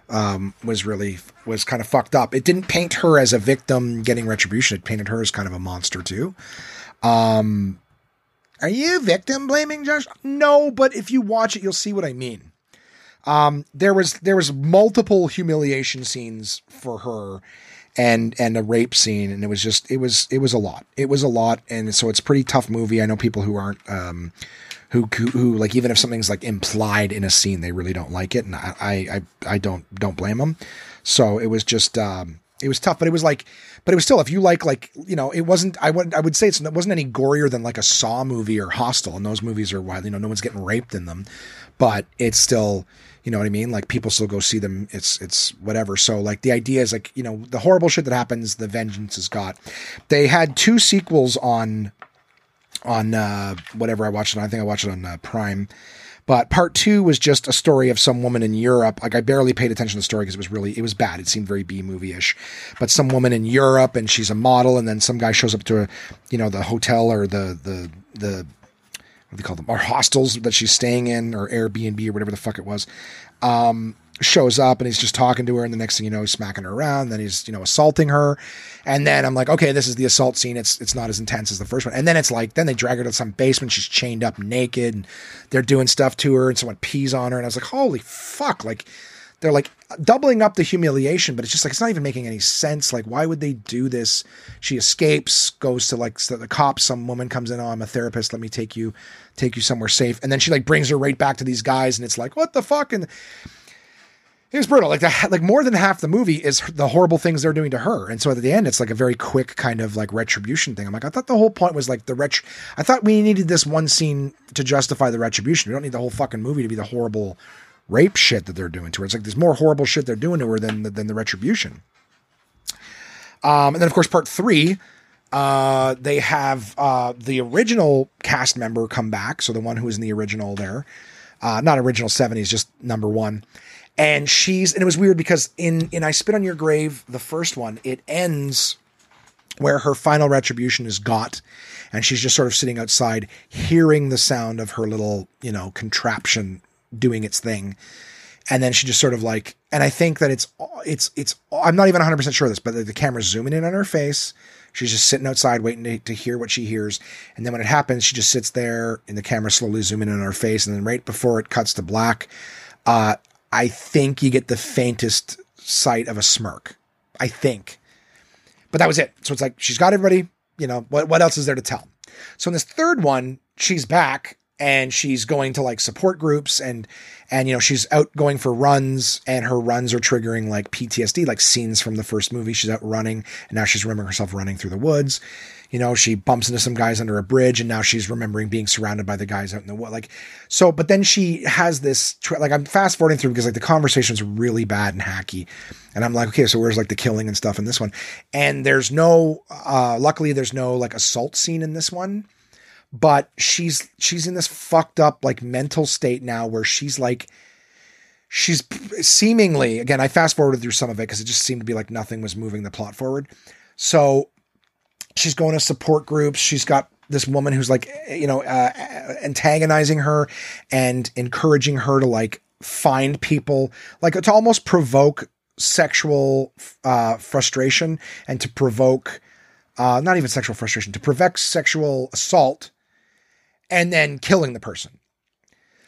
um, was really was kind of fucked up. It didn't paint her as a victim getting retribution. It painted her as kind of a monster too. Um, are you victim blaming Josh? No, but if you watch it, you'll see what I mean. Um, there was there was multiple humiliation scenes for her and and a rape scene and it was just it was it was a lot it was a lot and so it's a pretty tough movie i know people who aren't um who, who, who like even if something's like implied in a scene, they really don't like it, and I I I don't don't blame them. So it was just um, it was tough, but it was like, but it was still if you like like you know it wasn't I would I would say it wasn't any gorier than like a Saw movie or Hostel, and those movies are wild. You know, no one's getting raped in them, but it's still you know what I mean? Like people still go see them. It's it's whatever. So like the idea is like you know the horrible shit that happens, the vengeance is got. They had two sequels on on uh, whatever I watched it. On. I think I watched it on uh, Prime. But part two was just a story of some woman in Europe. Like I barely paid attention to the story because it was really it was bad. It seemed very B movie ish. But some woman in Europe and she's a model, and then some guy shows up to a, you know, the hotel or the the the what do they call them? Or hostels that she's staying in or Airbnb or whatever the fuck it was. Um, shows up and he's just talking to her and the next thing you know he's smacking her around then he's you know assaulting her. And then i'm like okay this is the assault scene. It's it's not as intense as the first one. And then it's like then they drag her to some basement. She's chained up naked and they're doing stuff to her and someone pees on her. And i was like holy fuck. Like they're like doubling up the humiliation but it's just like it's not even making any sense. Like why would they do this? She escapes goes to like the cops. Some woman comes in oh i'm a therapist. Let me take you take you somewhere safe. And then she like brings her right back to these guys and it's like what the fuck? And it was brutal. Like the, like more than half the movie is the horrible things they're doing to her, and so at the end, it's like a very quick kind of like retribution thing. I'm like, I thought the whole point was like the ret. I thought we needed this one scene to justify the retribution. We don't need the whole fucking movie to be the horrible rape shit that they're doing to her. It's like there's more horrible shit they're doing to her than than the retribution. Um, and then of course part three, uh, they have uh, the original cast member come back. So the one who was in the original there, uh, not original 70s, just number one and she's and it was weird because in in I Spit on Your Grave, the first one, it ends where her final retribution is got and she's just sort of sitting outside hearing the sound of her little, you know, contraption doing its thing. And then she just sort of like, and I think that it's, it's, it's, I'm not even 100% sure of this, but the, the camera's zooming in on her face. She's just sitting outside waiting to, to hear what she hears. And then when it happens, she just sits there and the camera slowly zooming in on her face. And then right before it cuts to black, uh, I think you get the faintest sight of a smirk. I think. But that was it. So it's like she's got everybody, you know, what what else is there to tell? So in this third one, she's back and she's going to like support groups and and you know she's out going for runs and her runs are triggering like PTSD like scenes from the first movie. She's out running and now she's remembering herself running through the woods. You know she bumps into some guys under a bridge and now she's remembering being surrounded by the guys out in the wood like so but then she has this like I'm fast forwarding through because like the conversation's really bad and hacky and I'm like okay so where's like the killing and stuff in this one? And there's no uh luckily there's no like assault scene in this one but she's she's in this fucked up like mental state now where she's like she's seemingly again i fast forwarded through some of it because it just seemed to be like nothing was moving the plot forward. So she's going to support groups. She's got this woman who's like you know uh, antagonizing her and encouraging her to like find people like to almost provoke sexual uh, frustration and to provoke uh, not even sexual frustration to provoke sexual assault and then killing the person.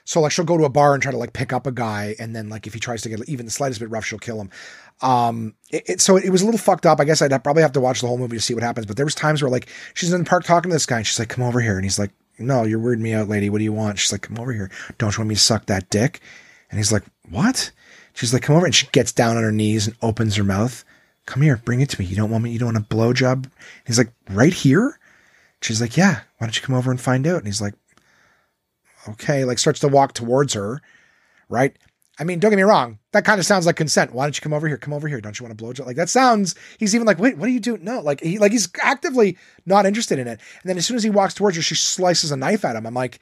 So like she'll go to a bar and try to like pick up a guy, and then like if he tries to get even the slightest bit rough, she'll kill him. Um, it, it, so it was a little fucked up. I guess I'd probably have to watch the whole movie to see what happens. But there was times where like she's in the park talking to this guy, and she's like, "Come over here," and he's like, "No, you're weirding me out, lady. What do you want?" She's like, "Come over here. Don't you want me to suck that dick?" And he's like, "What?" She's like, "Come over," and she gets down on her knees and opens her mouth. Come here, bring it to me. You don't want me. You don't want a blowjob. He's like, "Right here." She's like, "Yeah. Why don't you come over and find out?" And he's like, okay, like starts to walk towards her, right? I mean, don't get me wrong. That kind of sounds like consent. Why don't you come over here? Come over here. Don't you want to blow job? Like that sounds. He's even like, wait, what are you doing? No, like he like he's actively not interested in it. And then as soon as he walks towards her, she slices a knife at him. I'm like,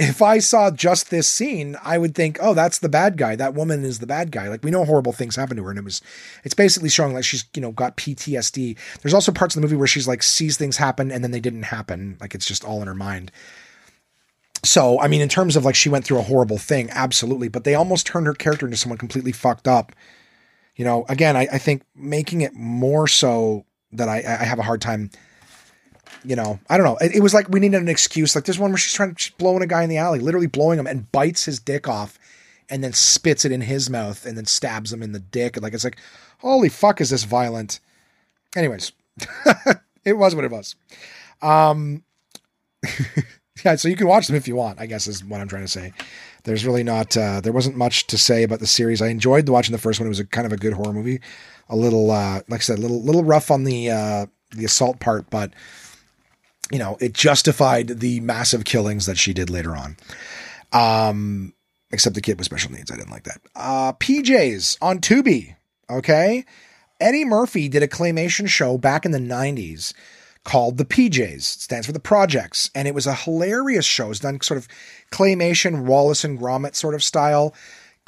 if I saw just this scene, I would think, oh, that's the bad guy. That woman is the bad guy. Like we know horrible things happen to her, and it was, it's basically showing like she's you know got PTSD. There's also parts of the movie where she's like sees things happen and then they didn't happen. Like it's just all in her mind. So, I mean, in terms of like she went through a horrible thing, absolutely, but they almost turned her character into someone completely fucked up. You know, again, I, I think making it more so that I, I have a hard time. You know, I don't know. It, it was like we needed an excuse. Like there's one where she's trying, to she's blowing a guy in the alley, literally blowing him, and bites his dick off, and then spits it in his mouth, and then stabs him in the dick. Like it's like, holy fuck, is this violent? Anyways, it was what it was. Um. yeah, so you can watch them if you want. I guess is what I'm trying to say. There's really not uh, there wasn't much to say about the series. I enjoyed watching the first one. It was a kind of a good horror movie. A little uh, like I said, a little little rough on the uh, the assault part, but you know it justified the massive killings that she did later on. Um, except the kid with special needs. I didn't like that. Uh, PJs on Tubi. Okay, Eddie Murphy did a claymation show back in the '90s called The PJs. It stands for The Projects. And it was a hilarious show. It's done sort of claymation, Wallace and Gromit sort of style.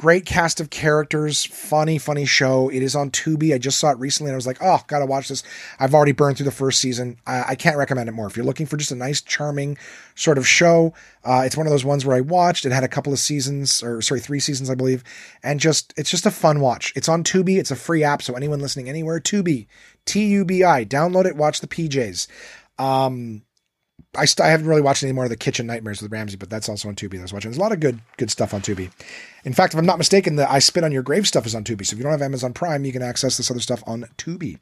Great cast of characters, funny, funny show. It is on Tubi. I just saw it recently and I was like, oh, gotta watch this. I've already burned through the first season. I, I can't recommend it more. If you're looking for just a nice, charming sort of show, uh, it's one of those ones where I watched. It had a couple of seasons, or sorry, three seasons, I believe. And just, it's just a fun watch. It's on Tubi. It's a free app. So anyone listening anywhere, Tubi, T U B I, download it, watch the PJs. Um, I, st- I haven't really watched any more of the Kitchen Nightmares with Ramsay, but that's also on Tubi. I was watching. There's a lot of good good stuff on Tubi. In fact, if I'm not mistaken, the I Spit on Your Grave stuff is on Tubi. So if you don't have Amazon Prime, you can access this other stuff on Tubi.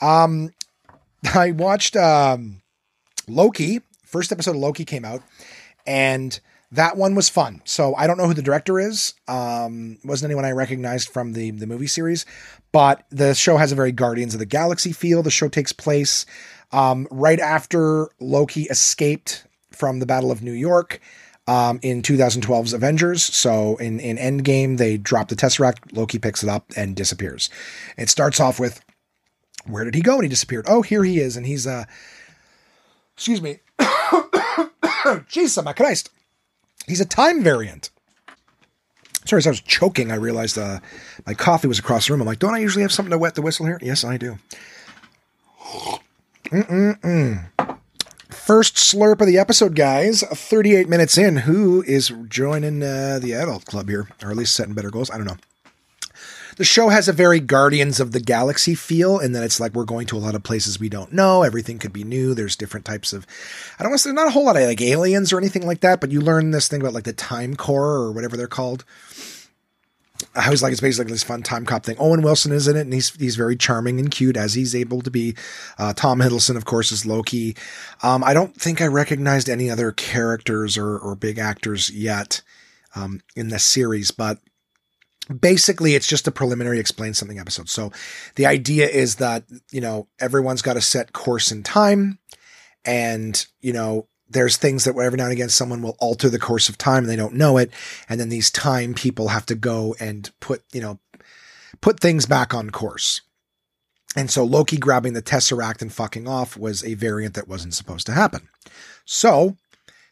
Um, I watched um, Loki. First episode of Loki came out, and that one was fun. So I don't know who the director is. Um, wasn't anyone I recognized from the the movie series, but the show has a very Guardians of the Galaxy feel. The show takes place um, right after Loki escaped from the Battle of New York um, in 2012's Avengers. So in, in Endgame, they drop the Tesseract, Loki picks it up and disappears. It starts off with, where did he go? And he disappeared. Oh, here he is. And he's, uh, excuse me. Jesus, my Christ. He's a time variant. Sorry, as I was choking, I realized uh, my coffee was across the room. I'm like, don't I usually have something to wet the whistle here? Yes, I do. Mm-mm-mm. First slurp of the episode, guys. 38 minutes in. Who is joining uh, the adult club here? Or at least setting better goals? I don't know. The show has a very Guardians of the Galaxy feel, in that it's like we're going to a lot of places we don't know. Everything could be new. There's different types of, I don't want to say, not a whole lot of like aliens or anything like that, but you learn this thing about like the Time core or whatever they're called. I was like, it's basically this fun time cop thing. Owen Wilson is in it, and he's he's very charming and cute as he's able to be. Uh, Tom Hiddleston, of course, is Loki. Um, I don't think I recognized any other characters or or big actors yet um, in this series, but basically it's just a preliminary explain something episode. So the idea is that, you know, everyone's got a set course in time and, you know, there's things that every now and again someone will alter the course of time and they don't know it. And then these time people have to go and put, you know, put things back on course. And so Loki grabbing the Tesseract and fucking off was a variant that wasn't supposed to happen. So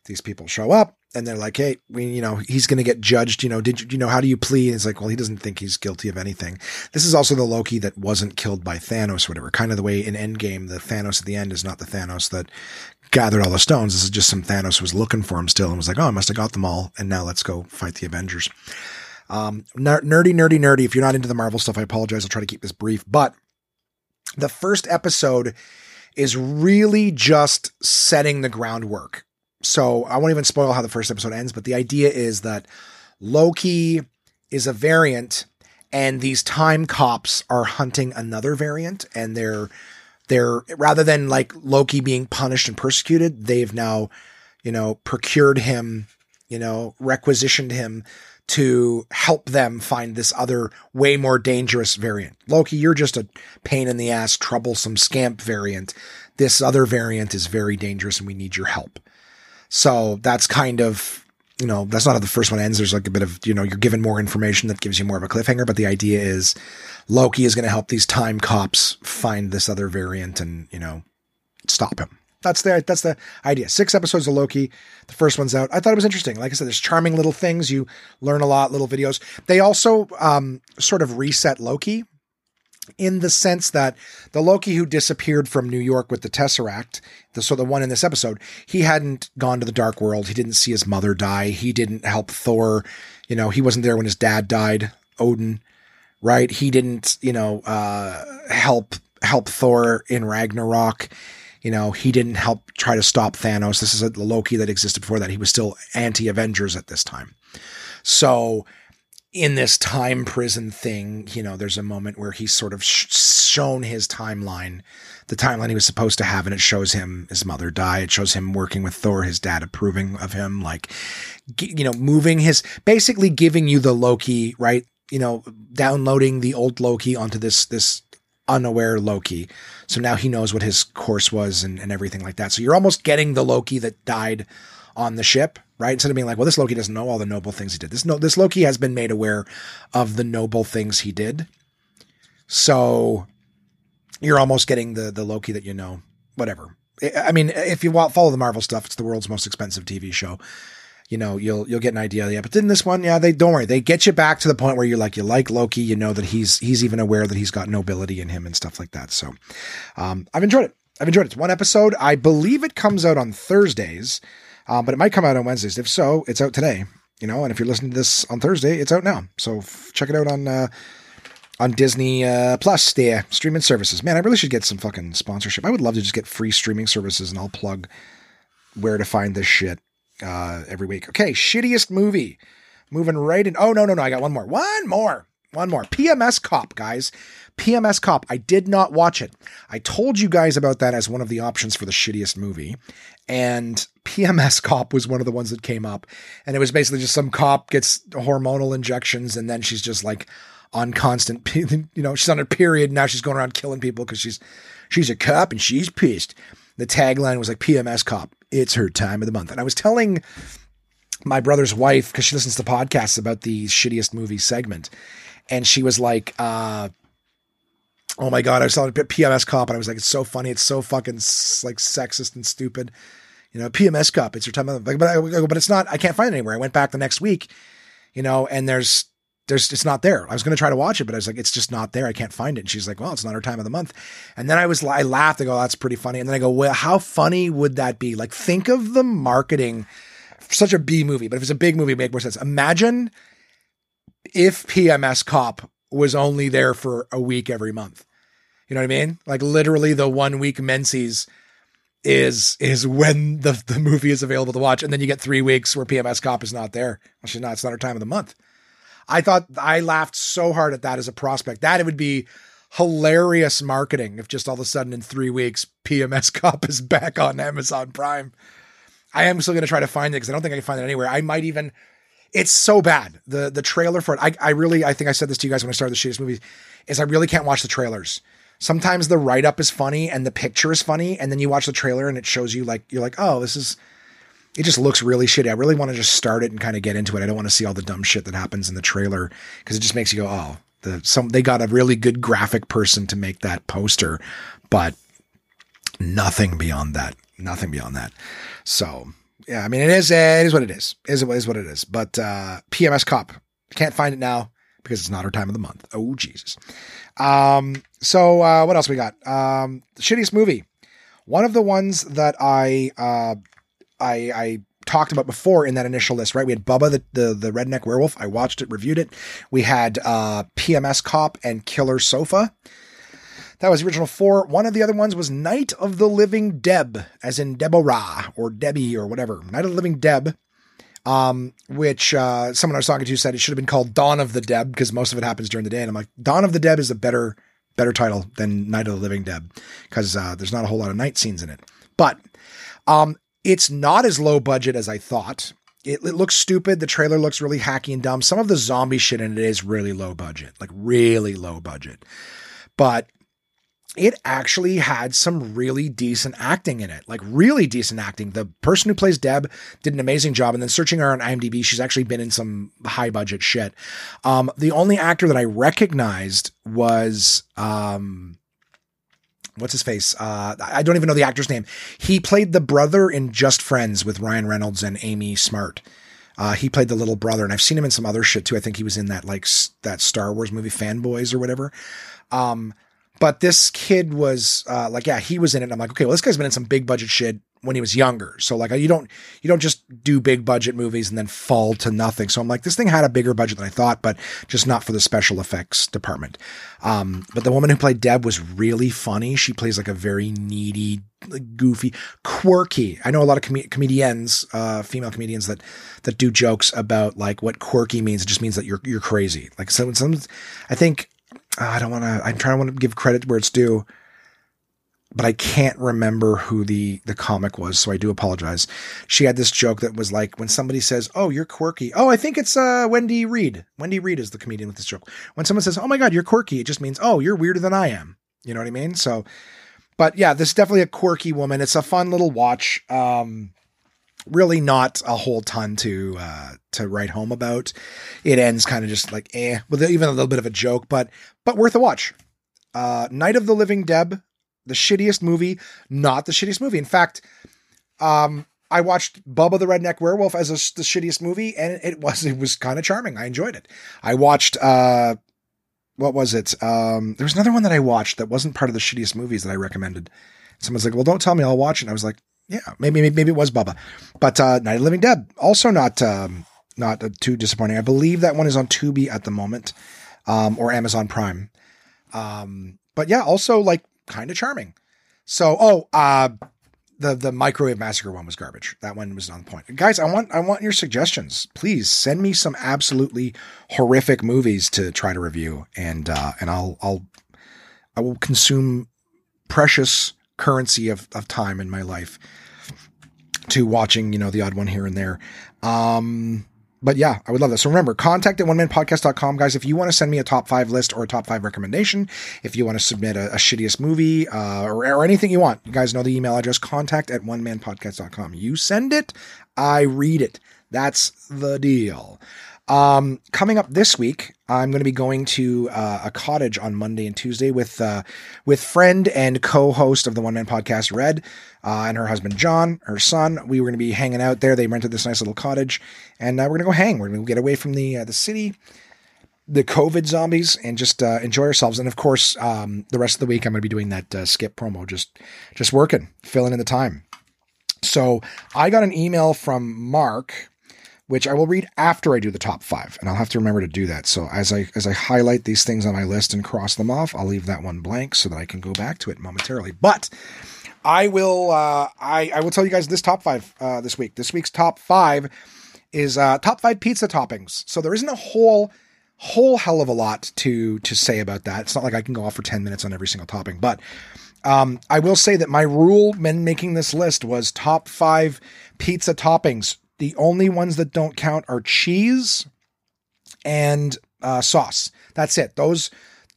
these people show up and they're like, Hey, we, you know, he's going to get judged. You know, did you, you know, how do you plead? And it's like, well, he doesn't think he's guilty of anything. This is also the Loki that wasn't killed by Thanos or whatever, kind of the way in Endgame, the Thanos at the end is not the Thanos that gathered all the stones. This is just some Thanos was looking for him still and was like, Oh, I must have got them all. And now let's go fight the Avengers. Um, nerdy, nerdy, nerdy. If you're not into the Marvel stuff, I apologize. I'll try to keep this brief, but the first episode is really just setting the groundwork so I won't even spoil how the first episode ends, but the idea is that Loki is a variant and these time cops are hunting another variant and they're they're rather than like Loki being punished and persecuted, they've now, you know, procured him, you know, requisitioned him to help them find this other way more dangerous variant. Loki, you're just a pain in the ass, troublesome scamp variant. This other variant is very dangerous and we need your help. So that's kind of, you know, that's not how the first one ends. There's like a bit of, you know, you're given more information that gives you more of a cliffhanger, but the idea is Loki is going to help these time cops find this other variant and, you know, stop him. That's the that's the idea. Six episodes of Loki. The first one's out. I thought it was interesting. Like I said, there's charming little things. You learn a lot, little videos. They also um, sort of reset Loki in the sense that the Loki who disappeared from New York with the Tesseract, the, so the one in this episode, he hadn't gone to the dark world. He didn't see his mother die. He didn't help Thor. You know, he wasn't there when his dad died, Odin, right? He didn't, you know, uh, help, help Thor in Ragnarok. You know, he didn't help try to stop Thanos. This is a Loki that existed before that. He was still anti Avengers at this time. So, in this time prison thing, you know, there's a moment where he's sort of sh- shown his timeline, the timeline he was supposed to have, and it shows him his mother die. It shows him working with Thor, his dad approving of him, like, you know, moving his, basically giving you the Loki, right? You know, downloading the old Loki onto this, this unaware Loki. So now he knows what his course was and, and everything like that. So you're almost getting the Loki that died on the ship, right? Instead of being like, well, this Loki doesn't know all the noble things he did. This no, this Loki has been made aware of the noble things he did. So you're almost getting the the Loki that you know. Whatever. I mean, if you follow the Marvel stuff, it's the world's most expensive TV show. You know, you'll you'll get an idea. Yeah, but then this one, yeah, they don't worry. They get you back to the point where you're like, you like Loki. You know that he's he's even aware that he's got nobility in him and stuff like that. So, um, I've enjoyed it. I've enjoyed it. It's one episode. I believe it comes out on Thursdays. Um, but it might come out on Wednesdays. If so, it's out today. You know, and if you're listening to this on Thursday, it's out now. So f- check it out on uh, on Disney uh, Plus, the streaming services. Man, I really should get some fucking sponsorship. I would love to just get free streaming services, and I'll plug where to find this shit uh, every week. Okay, shittiest movie. Moving right in. Oh no, no, no! I got one more. One more. One more. PMS Cop, guys. PMS Cop. I did not watch it. I told you guys about that as one of the options for the shittiest movie. And PMS Cop was one of the ones that came up. And it was basically just some cop gets hormonal injections and then she's just like on constant, you know, she's on a period. Now she's going around killing people because she's, she's a cop and she's pissed. The tagline was like PMS Cop. It's her time of the month. And I was telling my brother's wife, because she listens to podcasts about the shittiest movie segment. And she was like, uh, oh my god, I saw a PMS cop and I was like, it's so funny, it's so fucking like sexist and stupid. You know, PMS cop, it's your time. Like, but I, but it's not. I can't find it anywhere. I went back the next week, you know, and there's there's it's not there. I was going to try to watch it, but I was like, it's just not there. I can't find it. And she's like, well, it's not her time of the month. And then I was, I laughed. I go, that's pretty funny. And then I go, well, how funny would that be? Like, think of the marketing for such a B movie, but if it's a big movie, it'd make more sense. Imagine if PMS Cop was only there for a week every month. You know what I mean? Like literally the one week Menses is is when the the movie is available to watch, and then you get three weeks where PMS Cop is not there. Well, she's not. It's not her time of the month. I thought I laughed so hard at that as a prospect. That it would be hilarious marketing if just all of a sudden in three weeks PMS Cop is back on Amazon Prime. I am still going to try to find it because I don't think I can find it anywhere. I might even. It's so bad. the The trailer for it. I, I really. I think I said this to you guys when I started the shittiest movie. Is I really can't watch the trailers. Sometimes the write up is funny and the picture is funny, and then you watch the trailer and it shows you like you're like, oh, this is it just looks really shitty. I really want to just start it and kind of get into it. I don't want to see all the dumb shit that happens in the trailer because it just makes you go, oh, the some they got a really good graphic person to make that poster, but nothing beyond that. Nothing beyond that. So yeah, I mean it is it is what it is. It is it is what it is. But uh, PMS Cop can't find it now because it's not our time of the month. Oh Jesus. Um. So uh, what else we got? Um, the shittiest movie. One of the ones that I uh I, I talked about before in that initial list, right? We had Bubba the, the, the redneck werewolf. I watched it, reviewed it. We had uh, PMS Cop and Killer Sofa. That was the original four. One of the other ones was Night of the Living Deb, as in Deborah or Debbie or whatever. Night of the Living Deb, um, which uh, someone I was talking to said it should have been called Dawn of the Deb because most of it happens during the day. And I'm like, Dawn of the Deb is a better better title than Night of the Living Deb because uh, there's not a whole lot of night scenes in it. But um, it's not as low budget as I thought. It, it, looks stupid. The trailer looks really hacky and dumb. Some of the zombie shit in it is really low budget, like really low budget. But it actually had some really decent acting in it, like really decent acting. The person who plays Deb did an amazing job. And then searching her on IMDb, she's actually been in some high budget shit. Um, the only actor that I recognized was um, what's his face? Uh, I don't even know the actor's name. He played the brother in Just Friends with Ryan Reynolds and Amy Smart. Uh, he played the little brother, and I've seen him in some other shit too. I think he was in that like that Star Wars movie Fanboys or whatever. Um, but this kid was uh, like, yeah, he was in it. And I'm like, okay, well, this guy's been in some big budget shit when he was younger. So like you don't you don't just do big budget movies and then fall to nothing. So I'm like this thing had a bigger budget than I thought, but just not for the special effects department. Um, but the woman who played Deb was really funny. She plays like a very needy, goofy, quirky. I know a lot of com- comedians, uh, female comedians that that do jokes about like what quirky means. It just means that you're you're crazy. Like some some I think uh, I don't want to. I'm trying to want to give credit where it's due but I can't remember who the the comic was, so I do apologize. She had this joke that was like when somebody says, "Oh, you're quirky." Oh, I think it's uh, Wendy Reed. Wendy Reed is the comedian with this joke. When someone says, "Oh my god, you're quirky," it just means, "Oh, you're weirder than I am." You know what I mean? So, but yeah, this is definitely a quirky woman. It's a fun little watch. Um, really not a whole ton to uh, to write home about. It ends kind of just like eh, with even a little bit of a joke, but but worth a watch. Uh, Night of the Living Deb the shittiest movie, not the shittiest movie. In fact, um, I watched Bubba the Redneck Werewolf as a, the shittiest movie, and it was it was kind of charming. I enjoyed it. I watched uh, what was it? Um, there was another one that I watched that wasn't part of the shittiest movies that I recommended. Someone's like, "Well, don't tell me, I'll watch it." And I was like, "Yeah, maybe maybe, maybe it was Bubba," but uh, Night of Living Dead also not um, not uh, too disappointing. I believe that one is on Tubi at the moment, um, or Amazon Prime. Um, but yeah, also like kind of charming. So, oh, uh, the the microwave massacre one was garbage. That one was on point. Guys, I want I want your suggestions. Please send me some absolutely horrific movies to try to review, and uh, and I'll I'll I will consume precious currency of of time in my life to watching you know the odd one here and there. Um, but yeah, I would love that. So remember, contact at one onemanpodcast.com, guys. If you want to send me a top five list or a top five recommendation, if you want to submit a, a shittiest movie uh, or, or anything you want, you guys know the email address contact at one onemanpodcast.com. You send it, I read it. That's the deal. Um, coming up this week, I'm going to be going to uh, a cottage on Monday and Tuesday with uh, with friend and co-host of the One Man Podcast, Red, uh, and her husband John, her son. We were going to be hanging out there. They rented this nice little cottage, and we're going to go hang. We're going to get away from the uh, the city, the COVID zombies and just uh, enjoy ourselves. And of course, um, the rest of the week I'm going to be doing that uh, skip promo, just just working, filling in the time. So I got an email from Mark, which I will read after I do the top five, and I'll have to remember to do that. So as I as I highlight these things on my list and cross them off, I'll leave that one blank so that I can go back to it momentarily. But I will uh, I I will tell you guys this top five uh, this week. This week's top five is uh, top five pizza toppings. So there isn't a whole whole hell of a lot to to say about that. It's not like I can go off for 10 minutes on every single topping, but um, I will say that my rule when making this list was top five pizza toppings. The only ones that don't count are cheese and uh, sauce. That's it. Those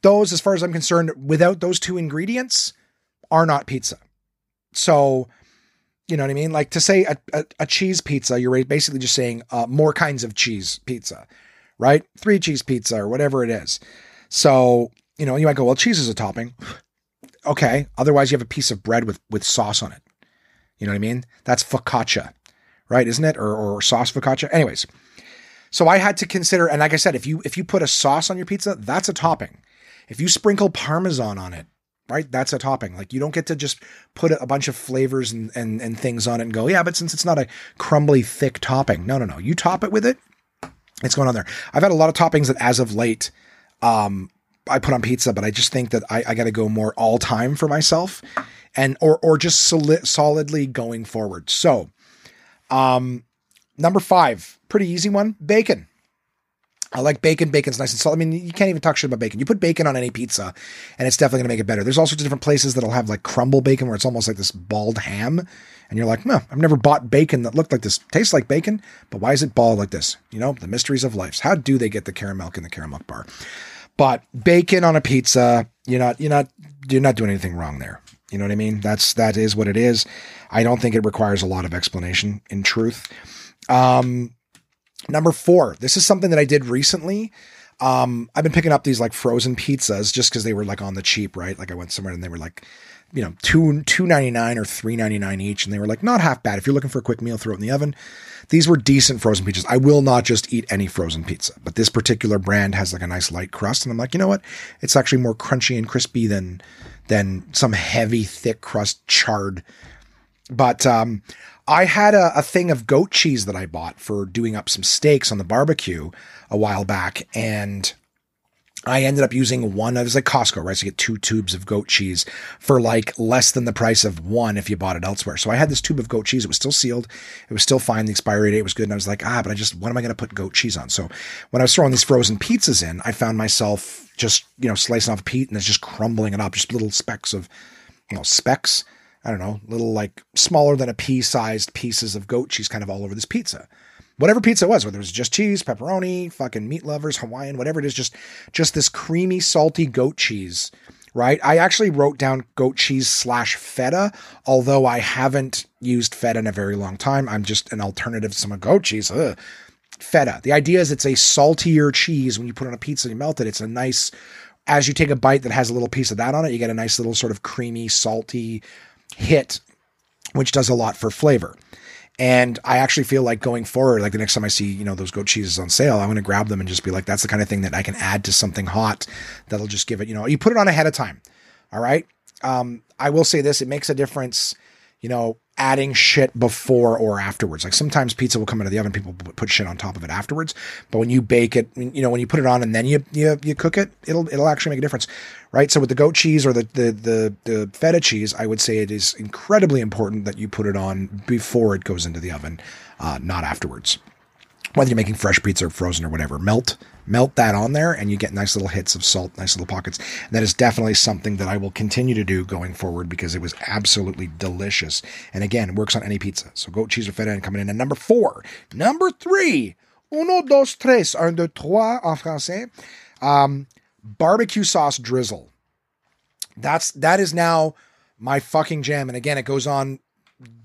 those, as far as I'm concerned, without those two ingredients, are not pizza. So, you know what I mean? Like to say a, a, a cheese pizza, you're basically just saying uh, more kinds of cheese pizza right? Three cheese pizza or whatever it is. So, you know, you might go, well, cheese is a topping. Okay. Otherwise, you have a piece of bread with, with sauce on it. You know what I mean? That's focaccia, right? Isn't it? Or, or sauce focaccia. Anyways. So I had to consider, and like I said, if you if you put a sauce on your pizza, that's a topping. If you sprinkle parmesan on it, right, that's a topping. Like you don't get to just put a bunch of flavors and, and, and things on it and go, yeah, but since it's not a crumbly, thick topping, no, no, no. You top it with it, it's going on there. I've had a lot of toppings that, as of late, um, I put on pizza, but I just think that I, I got to go more all time for myself, and or or just solid, solidly going forward. So, um, number five, pretty easy one, bacon. I like bacon. Bacon's nice and salty. I mean, you can't even talk shit about bacon. You put bacon on any pizza, and it's definitely going to make it better. There's all sorts of different places that'll have like crumble bacon, where it's almost like this bald ham, and you're like, no, I've never bought bacon that looked like this. Tastes like bacon, but why is it bald like this? You know, the mysteries of life. How do they get the caramel in the caramel bar? But bacon on a pizza, you're not, you're not, you're not doing anything wrong there. You know what I mean? That's that is what it is. I don't think it requires a lot of explanation. In truth, um, number four. This is something that I did recently. Um, I've been picking up these like frozen pizzas just because they were like on the cheap, right? Like I went somewhere and they were like you know, two two ninety nine or three ninety nine each, and they were like not half bad. If you're looking for a quick meal, throw it in the oven. These were decent frozen pizzas. I will not just eat any frozen pizza, but this particular brand has like a nice light crust, and I'm like, you know what? It's actually more crunchy and crispy than than some heavy, thick crust charred. But um, I had a, a thing of goat cheese that I bought for doing up some steaks on the barbecue a while back, and I ended up using one. It was like Costco, right? So you get two tubes of goat cheese for like less than the price of one if you bought it elsewhere. So I had this tube of goat cheese. It was still sealed. It was still fine. The expiry date was good. And I was like, ah, but I just, what am I going to put goat cheese on? So when I was throwing these frozen pizzas in, I found myself just, you know, slicing off a pizza and it's just crumbling it up, just little specks of, you know, specks. I don't know, little like smaller than a pea sized pieces of goat cheese kind of all over this pizza whatever pizza it was, whether it was just cheese, pepperoni, fucking meat lovers, Hawaiian, whatever it is, just just this creamy, salty goat cheese. Right. I actually wrote down goat cheese slash feta, although I haven't used feta in a very long time. I'm just an alternative to some goat cheese. Ugh. Feta. The idea is it's a saltier cheese when you put on a pizza and you melt it. It's a nice, as you take a bite that has a little piece of that on it, you get a nice little sort of creamy, salty hit, which does a lot for flavor. And I actually feel like going forward, like the next time I see, you know, those goat cheeses on sale, I'm going to grab them and just be like, that's the kind of thing that I can add to something hot that'll just give it, you know, you put it on ahead of time. All right. Um, I will say this, it makes a difference, you know, adding shit before or afterwards. Like sometimes pizza will come out of the oven, people put shit on top of it afterwards. But when you bake it, you know, when you put it on and then you you, you cook it, it'll it'll actually make a difference, right? So with the goat cheese or the, the the the feta cheese, I would say it is incredibly important that you put it on before it goes into the oven, uh, not afterwards whether you're making fresh pizza or frozen or whatever, melt melt that on there and you get nice little hits of salt, nice little pockets. And that is definitely something that I will continue to do going forward because it was absolutely delicious. And again, works on any pizza. So goat cheese or feta and coming in. at number four, number three, uno, dos, tres, un, deux, trois en français, um, barbecue sauce drizzle. That's, that is now my fucking jam. And again, it goes on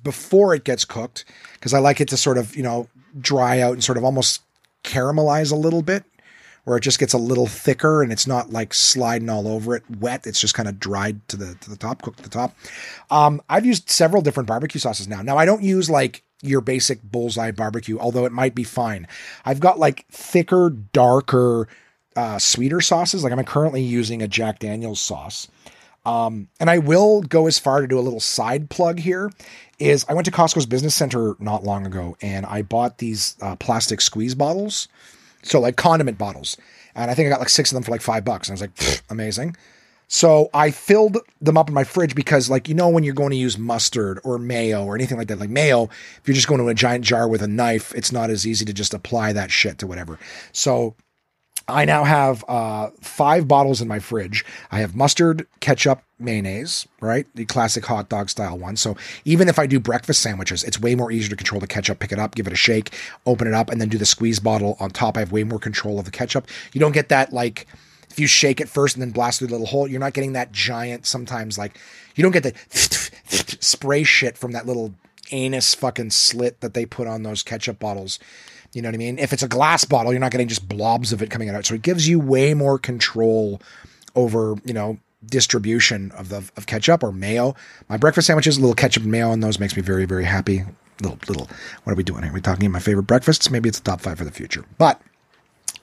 before it gets cooked because I like it to sort of, you know, dry out and sort of almost caramelize a little bit where it just gets a little thicker and it's not like sliding all over it wet. It's just kind of dried to the to the top, cooked to the top. Um, I've used several different barbecue sauces now. Now I don't use like your basic bullseye barbecue, although it might be fine. I've got like thicker, darker, uh, sweeter sauces. Like I'm currently using a Jack Daniels sauce. Um, and I will go as far to do a little side plug here. Is I went to Costco's business center not long ago and I bought these uh, plastic squeeze bottles, so like condiment bottles, and I think I got like six of them for like five bucks. And I was like, amazing. So I filled them up in my fridge because, like, you know, when you're going to use mustard or mayo or anything like that, like mayo, if you're just going to a giant jar with a knife, it's not as easy to just apply that shit to whatever. So I now have uh, five bottles in my fridge. I have mustard, ketchup, mayonnaise, right? The classic hot dog style one. So even if I do breakfast sandwiches, it's way more easier to control the ketchup, pick it up, give it a shake, open it up, and then do the squeeze bottle on top. I have way more control of the ketchup. You don't get that like if you shake it first and then blast through the little hole, you're not getting that giant, sometimes like you don't get the spray shit from that little anus fucking slit that they put on those ketchup bottles. You know what I mean? If it's a glass bottle, you're not getting just blobs of it coming out. So it gives you way more control over, you know, distribution of the of ketchup or mayo. My breakfast sandwiches, a little ketchup and mayo on those makes me very, very happy. Little little what are we doing here? Are we talking my favorite breakfasts? Maybe it's a top five for the future. But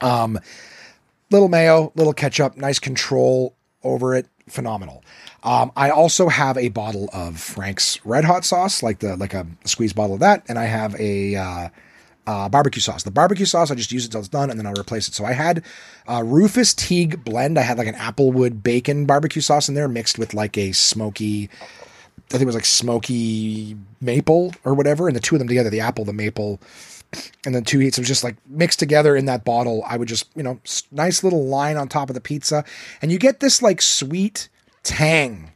um little mayo, little ketchup, nice control over it, phenomenal. Um, I also have a bottle of Frank's Red Hot sauce, like the like a squeeze bottle of that, and I have a uh, uh, barbecue sauce. The barbecue sauce, I just use it until it's done, and then I'll replace it. So I had uh, Rufus Teague blend. I had like an applewood bacon barbecue sauce in there, mixed with like a smoky. I think it was like smoky maple or whatever, and the two of them together, the apple, the maple, and then two heats. It was just like mixed together in that bottle. I would just, you know, nice little line on top of the pizza. And you get this like sweet tang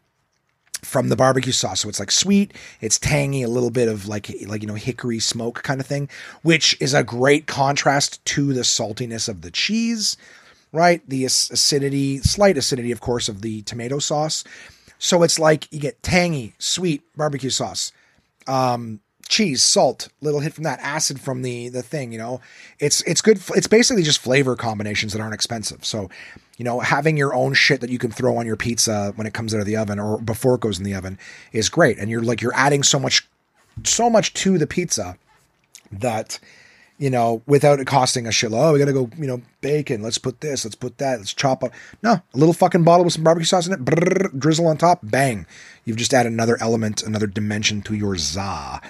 from the barbecue sauce. So it's like sweet, it's tangy, a little bit of like like you know hickory smoke kind of thing, which is a great contrast to the saltiness of the cheese, right? The acidity, slight acidity of course of the tomato sauce. So it's like you get tangy, sweet barbecue sauce. Um cheese, salt, little hit from that acid from the the thing, you know. It's it's good it's basically just flavor combinations that aren't expensive. So, you know, having your own shit that you can throw on your pizza when it comes out of the oven or before it goes in the oven is great. And you're like you're adding so much so much to the pizza that you know, without it costing a shitload. Oh, we gotta go, you know, bacon. Let's put this. Let's put that. Let's chop up. No, a little fucking bottle with some barbecue sauce in it. Brrr, drizzle on top. Bang. You've just added another element, another dimension to your za.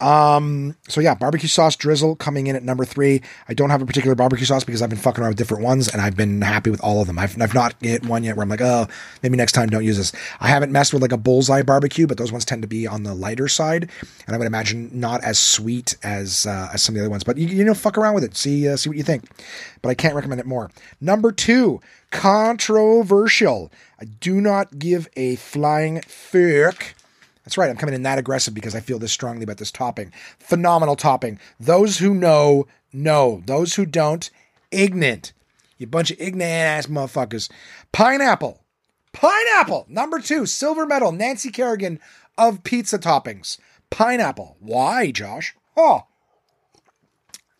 Um, so yeah, barbecue sauce drizzle coming in at number three. I don't have a particular barbecue sauce because I've been fucking around with different ones and I've been happy with all of them. I've, I've not hit one yet where I'm like, oh, maybe next time don't use this. I haven't messed with like a bullseye barbecue, but those ones tend to be on the lighter side, and I would imagine not as sweet as uh, as some of the other ones. But you, you know, fuck around with it, see uh, see what you think. But I can't recommend it more. Number two, controversial. I do not give a flying fuck that's right. I'm coming in that aggressive because I feel this strongly about this topping. Phenomenal topping. Those who know, know. Those who don't, ignorant. You bunch of ignorant ass motherfuckers. Pineapple. Pineapple. Number two, silver medal, Nancy Kerrigan of pizza toppings. Pineapple. Why, Josh? Oh,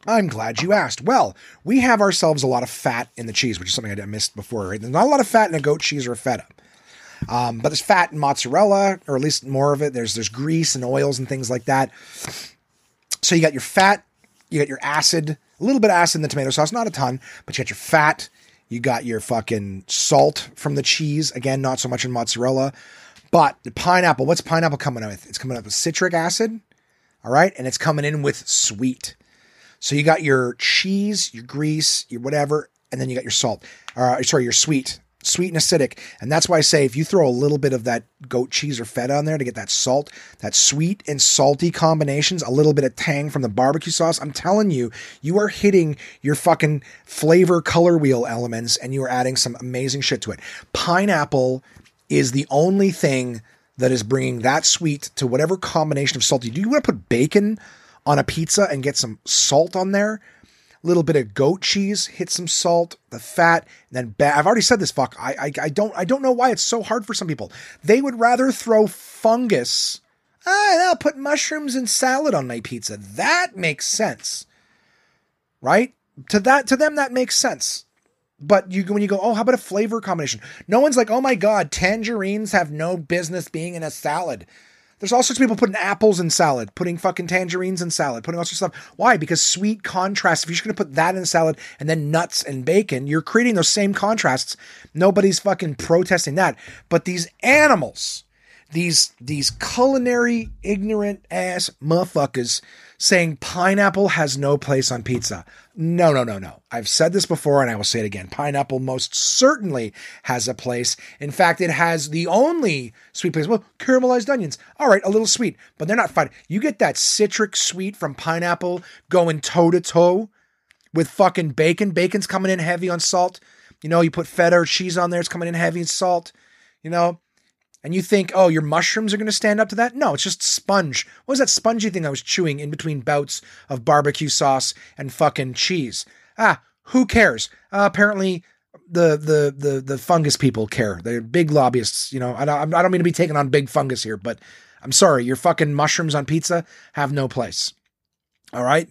I'm glad you asked. Well, we have ourselves a lot of fat in the cheese, which is something I missed before. Right? There's not a lot of fat in a goat cheese or a feta. Um, but there's fat in mozzarella, or at least more of it. There's there's grease and oils and things like that. So you got your fat, you got your acid, a little bit of acid in the tomato sauce, not a ton, but you got your fat, you got your fucking salt from the cheese. Again, not so much in mozzarella. But the pineapple, what's pineapple coming with? It's coming up with citric acid, all right, and it's coming in with sweet. So you got your cheese, your grease, your whatever, and then you got your salt. Uh, sorry, your sweet sweet and acidic. And that's why I say if you throw a little bit of that goat cheese or feta on there to get that salt, that sweet and salty combinations, a little bit of tang from the barbecue sauce, I'm telling you, you are hitting your fucking flavor color wheel elements and you are adding some amazing shit to it. Pineapple is the only thing that is bringing that sweet to whatever combination of salty. Do you want to put bacon on a pizza and get some salt on there? Little bit of goat cheese, hit some salt, the fat, and then ba- I've already said this. Fuck, I, I I don't I don't know why it's so hard for some people. They would rather throw fungus. Ah, I'll put mushrooms and salad on my pizza. That makes sense, right? To that to them that makes sense. But you when you go, oh, how about a flavor combination? No one's like, oh my god, tangerines have no business being in a salad. There's all sorts of people putting apples in salad, putting fucking tangerines in salad, putting all sorts of stuff. Why? Because sweet contrast. If you're just to put that in salad and then nuts and bacon, you're creating those same contrasts. Nobody's fucking protesting that. But these animals, these these culinary ignorant ass motherfuckers saying pineapple has no place on pizza. No, no, no, no. I've said this before and I will say it again. Pineapple most certainly has a place. In fact, it has the only sweet place. Well, caramelized onions. All right, a little sweet, but they're not fine. You get that citric sweet from pineapple going toe to toe with fucking bacon. Bacon's coming in heavy on salt. You know, you put feta or cheese on there, it's coming in heavy in salt. You know, and you think, oh, your mushrooms are going to stand up to that? No, it's just sponge. What was that spongy thing I was chewing in between bouts of barbecue sauce and fucking cheese? Ah, who cares? Uh, apparently, the the the the fungus people care. They're big lobbyists. You know, I I don't mean to be taking on big fungus here, but I'm sorry, your fucking mushrooms on pizza have no place. All right.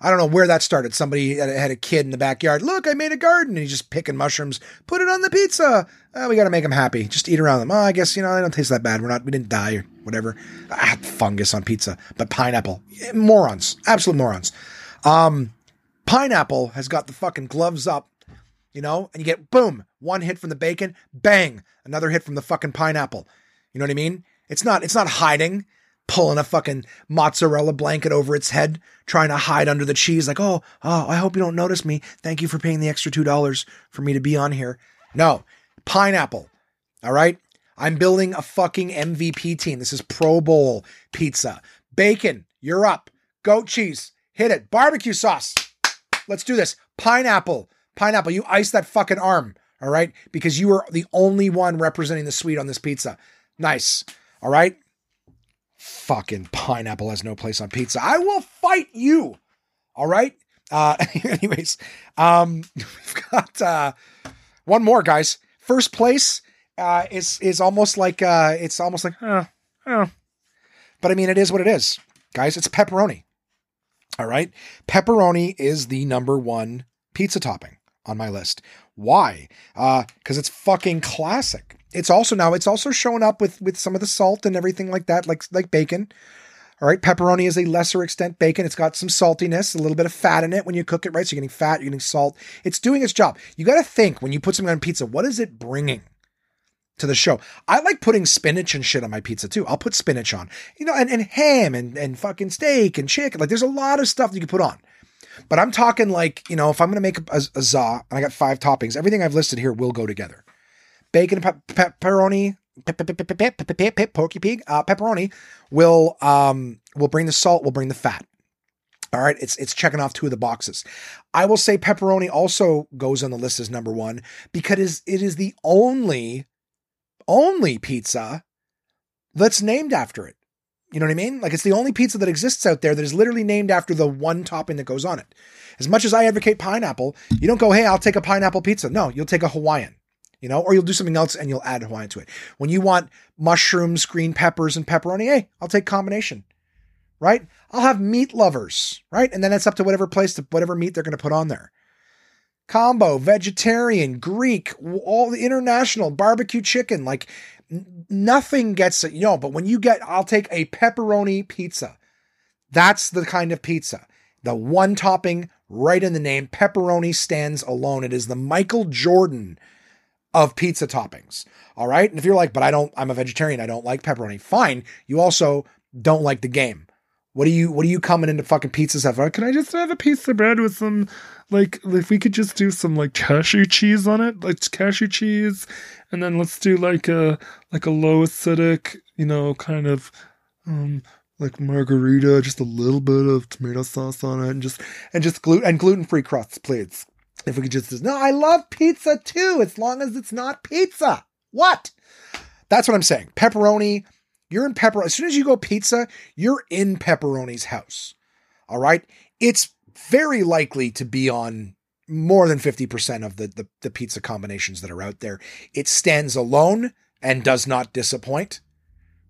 I don't know where that started. Somebody had a kid in the backyard. Look, I made a garden. And he's just picking mushrooms. Put it on the pizza. Uh, we got to make them happy. Just eat around them. Oh, I guess, you know, they don't taste that bad. We're not, we didn't die or whatever. Ah, fungus on pizza. But pineapple. Morons. Absolute morons. Um, pineapple has got the fucking gloves up, you know, and you get boom, one hit from the bacon, bang, another hit from the fucking pineapple. You know what I mean? It's not, it's not hiding pulling a fucking mozzarella blanket over its head, trying to hide under the cheese, like, oh, oh, I hope you don't notice me. Thank you for paying the extra $2 for me to be on here. No, pineapple. All right. I'm building a fucking MVP team. This is Pro Bowl pizza. Bacon, you're up. Goat cheese, hit it. Barbecue sauce. Let's do this. Pineapple, pineapple, you ice that fucking arm. All right. Because you are the only one representing the sweet on this pizza. Nice. All right fucking pineapple has no place on pizza. I will fight you. All right. Uh, anyways, um, we've got uh, one more, guys. First place uh, is is almost like uh, it's almost like, uh, uh. but I mean, it is what it is, guys. It's pepperoni. All right, pepperoni is the number one pizza topping on my list. Why? Uh, because it's fucking classic. It's also now it's also showing up with with some of the salt and everything like that, like like bacon. All right, pepperoni is a lesser extent bacon. It's got some saltiness, a little bit of fat in it when you cook it right. So you're getting fat, you're getting salt. It's doing its job. You got to think when you put something on pizza, what is it bringing to the show? I like putting spinach and shit on my pizza too. I'll put spinach on, you know, and, and ham and, and fucking steak and chicken. Like there's a lot of stuff you can put on. But I'm talking like, you know, if I'm going to make a, a za and I got five toppings, everything I've listed here will go together bacon pepperoni, porky pig, uh, pepperoni will um will bring the salt, will bring the fat. All right, it's it's checking off two of the boxes. I will say pepperoni also goes on the list as number one because it is the only only pizza that's named after it. You know what I mean? Like it's the only pizza that exists out there that is literally named after the one topping that goes on it. As much as I advocate pineapple, you don't go, hey, I'll take a pineapple pizza. No, you'll take a Hawaiian you know, or you'll do something else and you'll add Hawaiian to it. When you want mushrooms, green peppers, and pepperoni, hey, I'll take combination, right? I'll have meat lovers, right? And then it's up to whatever place to whatever meat they're going to put on there. Combo, vegetarian, Greek, all the international barbecue chicken, like nothing gets it, you know. But when you get, I'll take a pepperoni pizza. That's the kind of pizza. The one topping right in the name, pepperoni stands alone. It is the Michael Jordan of pizza toppings. All right. And if you're like, but I don't, I'm a vegetarian, I don't like pepperoni, fine. You also don't like the game. What are you, what are you coming into fucking pizza stuff? Can I just have a piece of bread with some, like, if we could just do some like cashew cheese on it, like cashew cheese, and then let's do like a, like a low acidic, you know, kind of, um, like margarita, just a little bit of tomato sauce on it, and just and just gluten and gluten free crusts, please. If we could just, no, I love pizza too, as long as it's not pizza. What? That's what I'm saying. Pepperoni, you're in pepper. As soon as you go pizza, you're in pepperoni's house. All right. It's very likely to be on more than 50% of the, the, the pizza combinations that are out there. It stands alone and does not disappoint.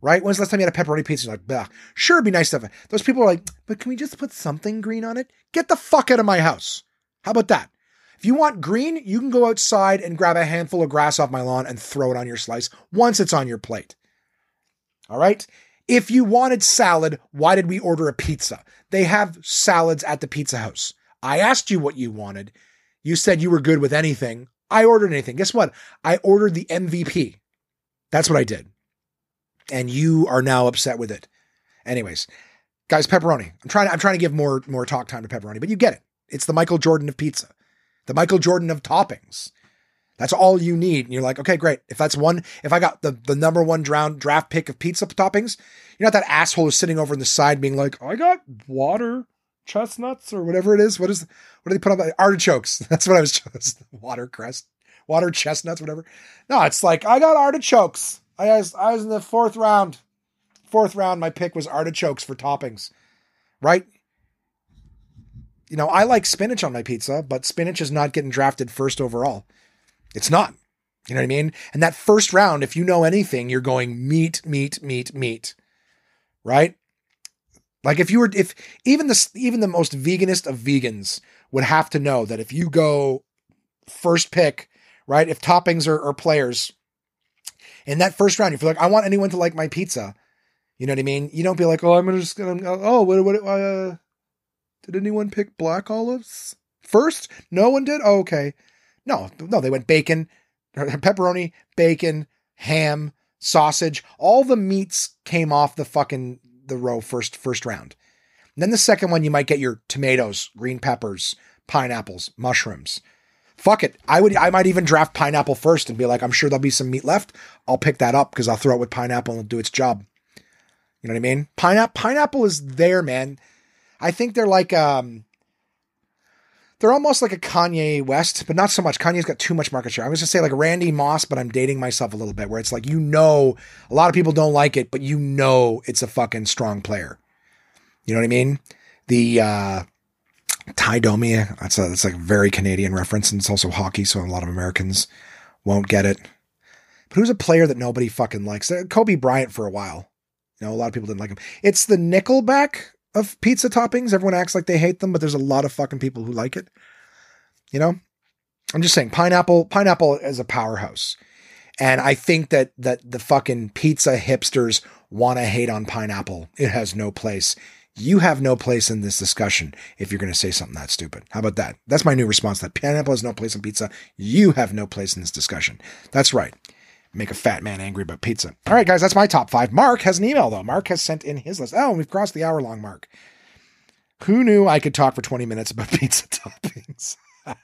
Right? When's the last time you had a pepperoni pizza? You're like, bah, sure, it'd be nice to have it. Those people are like, but can we just put something green on it? Get the fuck out of my house. How about that? If you want green, you can go outside and grab a handful of grass off my lawn and throw it on your slice once it's on your plate. All right? If you wanted salad, why did we order a pizza? They have salads at the pizza house. I asked you what you wanted. You said you were good with anything. I ordered anything. Guess what? I ordered the MVP. That's what I did. And you are now upset with it. Anyways, guys, pepperoni. I'm trying. I'm trying to give more more talk time to pepperoni, but you get it. It's the Michael Jordan of pizza, the Michael Jordan of toppings. That's all you need. And you're like, okay, great. If that's one, if I got the, the number one drown, draft pick of pizza toppings, you're not that asshole who's sitting over in the side being like, I got water chestnuts or whatever it is. What is, what do they put up? Artichokes. That's what I was, watercress, water crest, water chestnuts, whatever. No, it's like, I got artichokes. I was, I was in the fourth round. Fourth round, my pick was artichokes for toppings, right? You know, I like spinach on my pizza, but spinach is not getting drafted first overall. It's not. You know what I mean? And that first round, if you know anything, you're going meat, meat, meat, meat. Right? Like if you were if even the even the most veganist of vegans would have to know that if you go first pick, right? If toppings are, are players in that first round, if you're like, I want anyone to like my pizza, you know what I mean? You don't be like, oh, I'm just gonna, oh, what, what, uh, did anyone pick black olives first? No one did. Oh, okay. No, no, they went bacon, pepperoni, bacon, ham, sausage. All the meats came off the fucking the row first first round. And then the second one, you might get your tomatoes, green peppers, pineapples, mushrooms. Fuck it. I would I might even draft pineapple first and be like, I'm sure there'll be some meat left. I'll pick that up because I'll throw it with pineapple and it'll do its job. You know what I mean? Pineapple pineapple is there, man. I think they're like um they're almost like a Kanye West, but not so much. Kanye's got too much market share. I was gonna say like Randy Moss, but I'm dating myself a little bit, where it's like you know a lot of people don't like it, but you know it's a fucking strong player. You know what I mean? The uh Tie Domi, that's a that's like a very Canadian reference, and it's also hockey, so a lot of Americans won't get it. But who's a player that nobody fucking likes? Uh, Kobe Bryant for a while. You know, a lot of people didn't like him. It's the Nickelback of pizza toppings. Everyone acts like they hate them, but there's a lot of fucking people who like it. You know? I'm just saying pineapple pineapple is a powerhouse. And I think that that the fucking pizza hipsters want to hate on pineapple. It has no place. You have no place in this discussion if you're going to say something that stupid. How about that? That's my new response. That pineapple has no place in pizza. You have no place in this discussion. That's right make a fat man angry about pizza. All right, guys, that's my top five. Mark has an email, though. Mark has sent in his list. Oh, we've crossed the hour long mark. Who knew I could talk for 20 minutes about pizza toppings?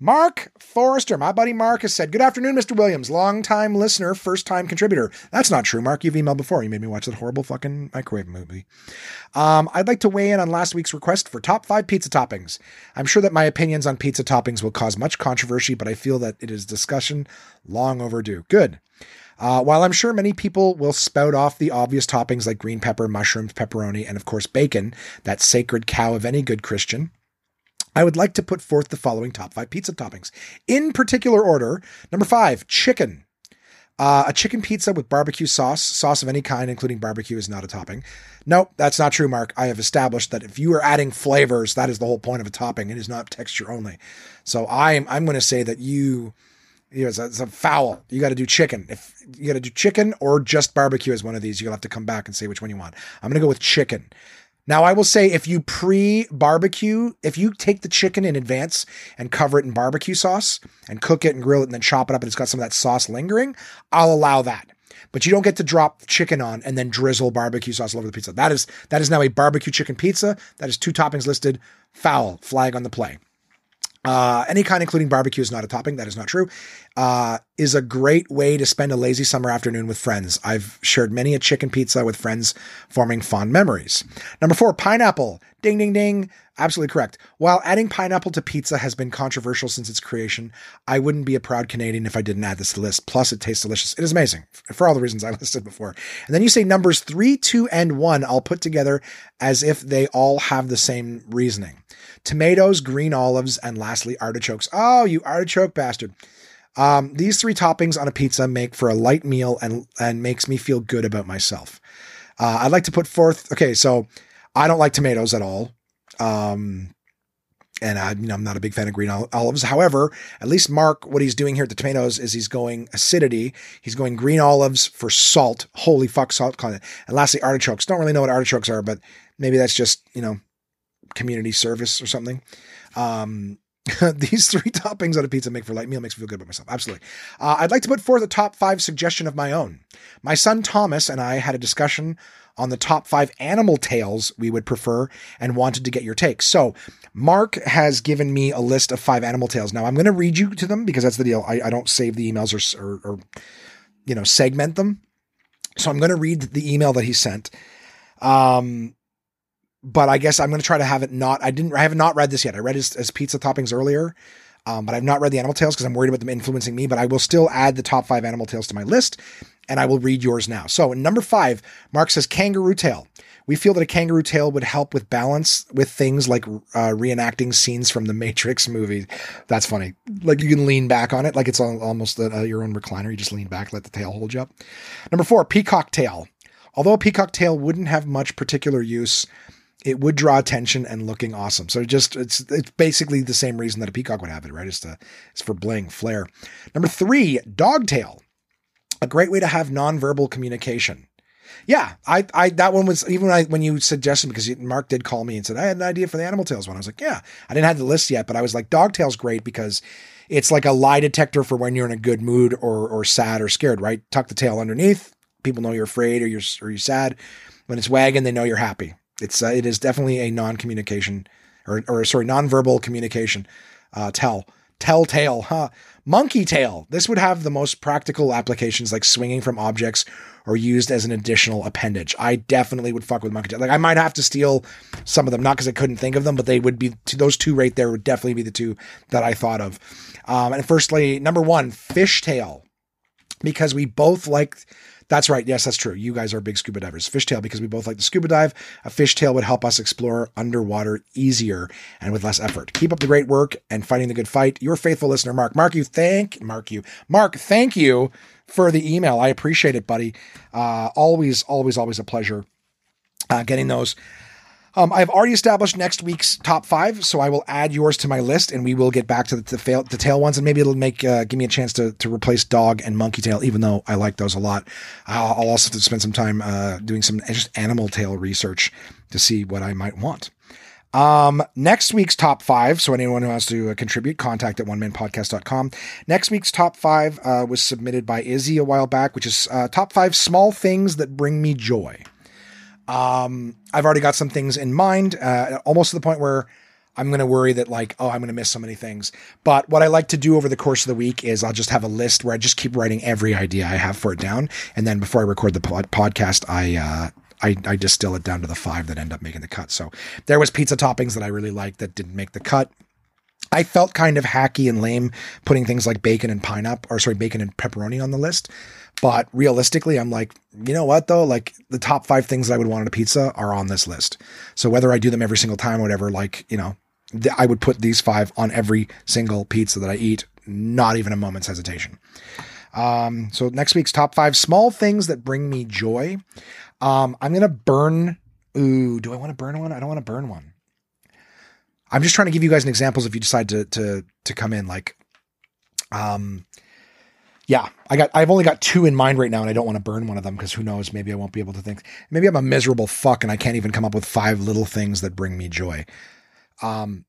Mark Forrester, my buddy Mark, has said, Good afternoon, Mr. Williams. Long time listener, first time contributor. That's not true, Mark. You've emailed before. You made me watch that horrible fucking microwave movie. Um, I'd like to weigh in on last week's request for top five pizza toppings. I'm sure that my opinions on pizza toppings will cause much controversy, but I feel that it is discussion long overdue. Good. Uh, while I'm sure many people will spout off the obvious toppings like green pepper, mushrooms, pepperoni, and of course bacon, that sacred cow of any good Christian, I would like to put forth the following top five pizza toppings. In particular order, number five, chicken. Uh, a chicken pizza with barbecue sauce, sauce of any kind, including barbecue, is not a topping. No, that's not true, Mark. I have established that if you are adding flavors, that is the whole point of a topping. It is not texture only. So I'm I'm going to say that you, you know, it's a, it's a foul. You got to do chicken. If you got to do chicken or just barbecue as one of these, you'll have to come back and say which one you want. I'm going to go with chicken. Now, I will say if you pre barbecue, if you take the chicken in advance and cover it in barbecue sauce and cook it and grill it and then chop it up and it's got some of that sauce lingering, I'll allow that. But you don't get to drop chicken on and then drizzle barbecue sauce all over the pizza. That is that is now a barbecue chicken pizza. That is two toppings listed. Foul flag on the play. Uh, any kind, including barbecue, is not a topping. That is not true. Uh, is a great way to spend a lazy summer afternoon with friends. I've shared many a chicken pizza with friends, forming fond memories. Number four, pineapple. Ding, ding, ding. Absolutely correct. While adding pineapple to pizza has been controversial since its creation, I wouldn't be a proud Canadian if I didn't add this to the list. Plus, it tastes delicious. It is amazing for all the reasons I listed before. And then you say numbers three, two, and one, I'll put together as if they all have the same reasoning tomatoes, green olives, and lastly, artichokes. Oh, you artichoke bastard. Um, these three toppings on a pizza make for a light meal and, and makes me feel good about myself. Uh, I'd like to put forth, okay, so I don't like tomatoes at all. Um, and uh, you know, I'm not a big fan of green olives. However, at least Mark, what he's doing here at the tomatoes is he's going acidity. He's going green olives for salt. Holy fuck, salt content. And lastly, artichokes. Don't really know what artichokes are, but maybe that's just you know, community service or something. Um, these three toppings on a pizza make for light meal makes me feel good about myself. Absolutely. Uh, I'd like to put forth a top five suggestion of my own. My son Thomas and I had a discussion on the top five animal tails we would prefer and wanted to get your take. So, Mark has given me a list of five animal tails. Now, I'm going to read you to them because that's the deal. I, I don't save the emails or, or, or, you know, segment them. So, I'm going to read the email that he sent. Um, but I guess I'm going to try to have it not. I didn't. I have not read this yet. I read his, his pizza toppings earlier, um, but I've not read the animal tails because I'm worried about them influencing me. But I will still add the top five animal tails to my list, and I will read yours now. So, number five, Mark says kangaroo tail. We feel that a kangaroo tail would help with balance with things like uh, reenacting scenes from the Matrix movie. That's funny. Like you can lean back on it, like it's almost a, uh, your own recliner. You just lean back, let the tail hold you up. Number four, peacock tail. Although a peacock tail wouldn't have much particular use, it would draw attention and looking awesome. So just it's it's basically the same reason that a peacock would have it, right? It's to it's for bling, flair. Number three, dogtail. A great way to have nonverbal communication. Yeah, I, I that one was even when, I, when you suggested because Mark did call me and said I had an idea for the animal tails one. I was like, yeah, I didn't have the list yet, but I was like, dogtail's great because it's like a lie detector for when you're in a good mood or or sad or scared. Right, tuck the tail underneath. People know you're afraid or you're or you're sad. When it's wagging, they know you're happy. It's uh, it is definitely a non-communication or or sorry non-verbal communication. Uh, tell telltale, huh? Monkey tail. This would have the most practical applications like swinging from objects or used as an additional appendage. I definitely would fuck with monkey tail. Like I might have to steal some of them, not because I couldn't think of them, but they would be those two right there would definitely be the two that I thought of. Um, and firstly, number one, fish tail, because we both like that's right. Yes, that's true. You guys are big scuba divers. Fishtail, because we both like to scuba dive. A fishtail would help us explore underwater easier and with less effort. Keep up the great work and fighting the good fight. Your faithful listener, Mark. Mark, you thank Mark you. Mark, thank you for the email. I appreciate it, buddy. Uh, always, always, always a pleasure uh, getting those. Um, I've already established next week's top five, so I will add yours to my list, and we will get back to the, the, fail, tail ones, and maybe it'll make uh, give me a chance to to replace dog and monkey tail, even though I like those a lot. I'll, I'll also have to spend some time uh, doing some just animal tail research to see what I might want. Um, next week's top five. So anyone who wants to uh, contribute, contact at onemanpodcast.com. Next week's top five uh, was submitted by Izzy a while back, which is uh, top five small things that bring me joy. Um, I've already got some things in mind, uh, almost to the point where I'm going to worry that like, oh, I'm going to miss so many things. But what I like to do over the course of the week is I'll just have a list where I just keep writing every idea I have for it down, and then before I record the pod- podcast, I uh, I, I distill it down to the five that end up making the cut. So there was pizza toppings that I really liked that didn't make the cut. I felt kind of hacky and lame putting things like bacon and pineapple, or sorry, bacon and pepperoni on the list. But realistically, I'm like, you know what though? Like the top five things that I would want on a pizza are on this list. So whether I do them every single time or whatever, like, you know, th- I would put these five on every single pizza that I eat, not even a moment's hesitation. Um, so next week's top five small things that bring me joy. Um, I'm gonna burn. Ooh, do I want to burn one? I don't want to burn one. I'm just trying to give you guys an examples if you decide to to to come in. Like, um, yeah, I got I've only got two in mind right now, and I don't want to burn one of them because who knows? Maybe I won't be able to think. Maybe I'm a miserable fuck and I can't even come up with five little things that bring me joy. Um,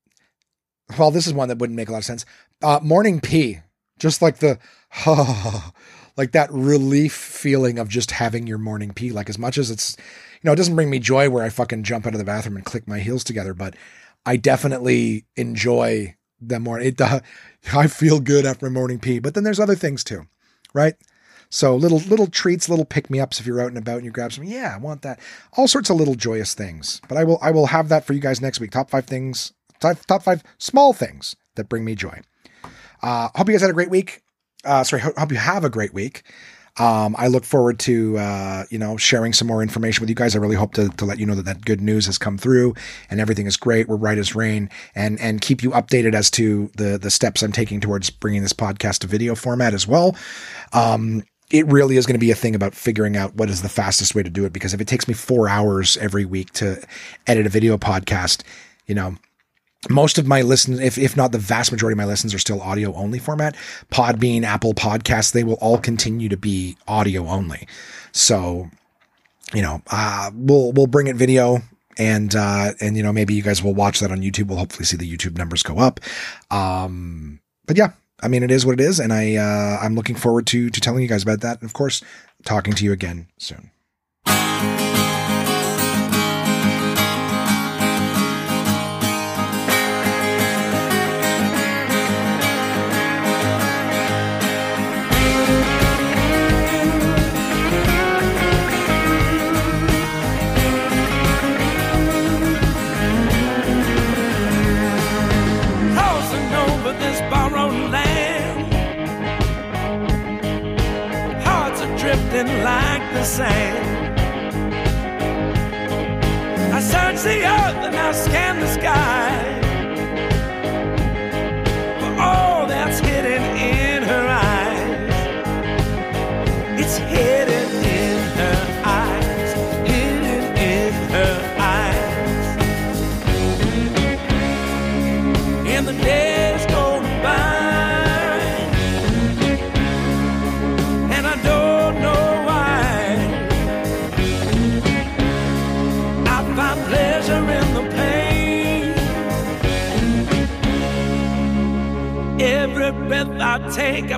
well, this is one that wouldn't make a lot of sense. Uh, morning pee, just like the like that relief feeling of just having your morning pee. Like as much as it's, you know, it doesn't bring me joy where I fucking jump out of the bathroom and click my heels together, but I definitely enjoy the morning. It, uh, I feel good after a morning pee, but then there's other things too, right? So little little treats, little pick me ups if you're out and about and you grab some. Yeah, I want that. All sorts of little joyous things. But I will I will have that for you guys next week. Top five things, top, top five small things that bring me joy. Uh, hope you guys had a great week. Uh, sorry, hope you have a great week. Um, I look forward to uh, you know sharing some more information with you guys. I really hope to, to let you know that that good news has come through and everything is great. We're right as rain, and and keep you updated as to the the steps I'm taking towards bringing this podcast to video format as well. Um, it really is going to be a thing about figuring out what is the fastest way to do it. Because if it takes me four hours every week to edit a video podcast, you know, most of my listens, if, if not the vast majority of my listens are still audio only format, Podbean, Apple podcasts, they will all continue to be audio only. So, you know, uh, we'll, we'll bring it video and, uh, and, you know, maybe you guys will watch that on YouTube. We'll hopefully see the YouTube numbers go up. Um, but yeah, I mean, it is what it is. And I, uh, I'm looking forward to, to telling you guys about that. And of course, talking to you again soon. Make.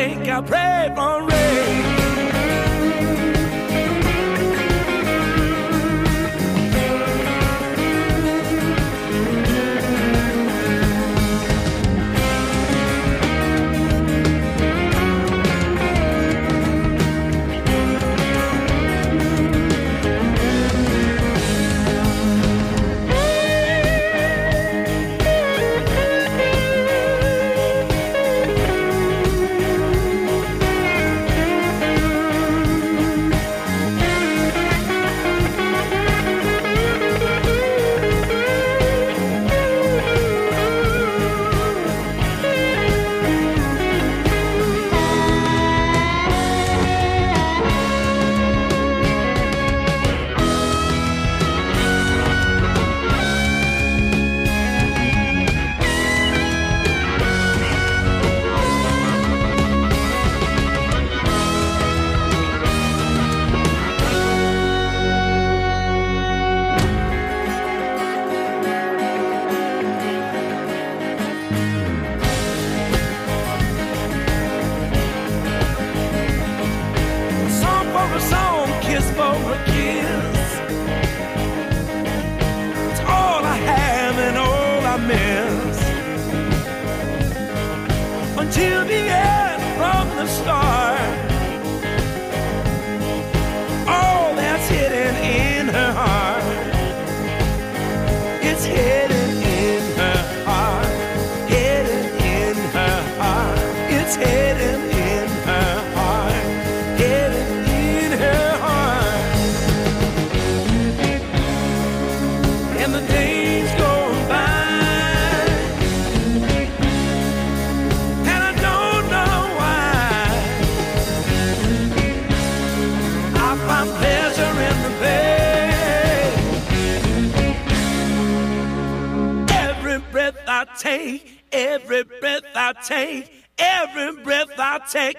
think I'll pray.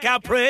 Capri.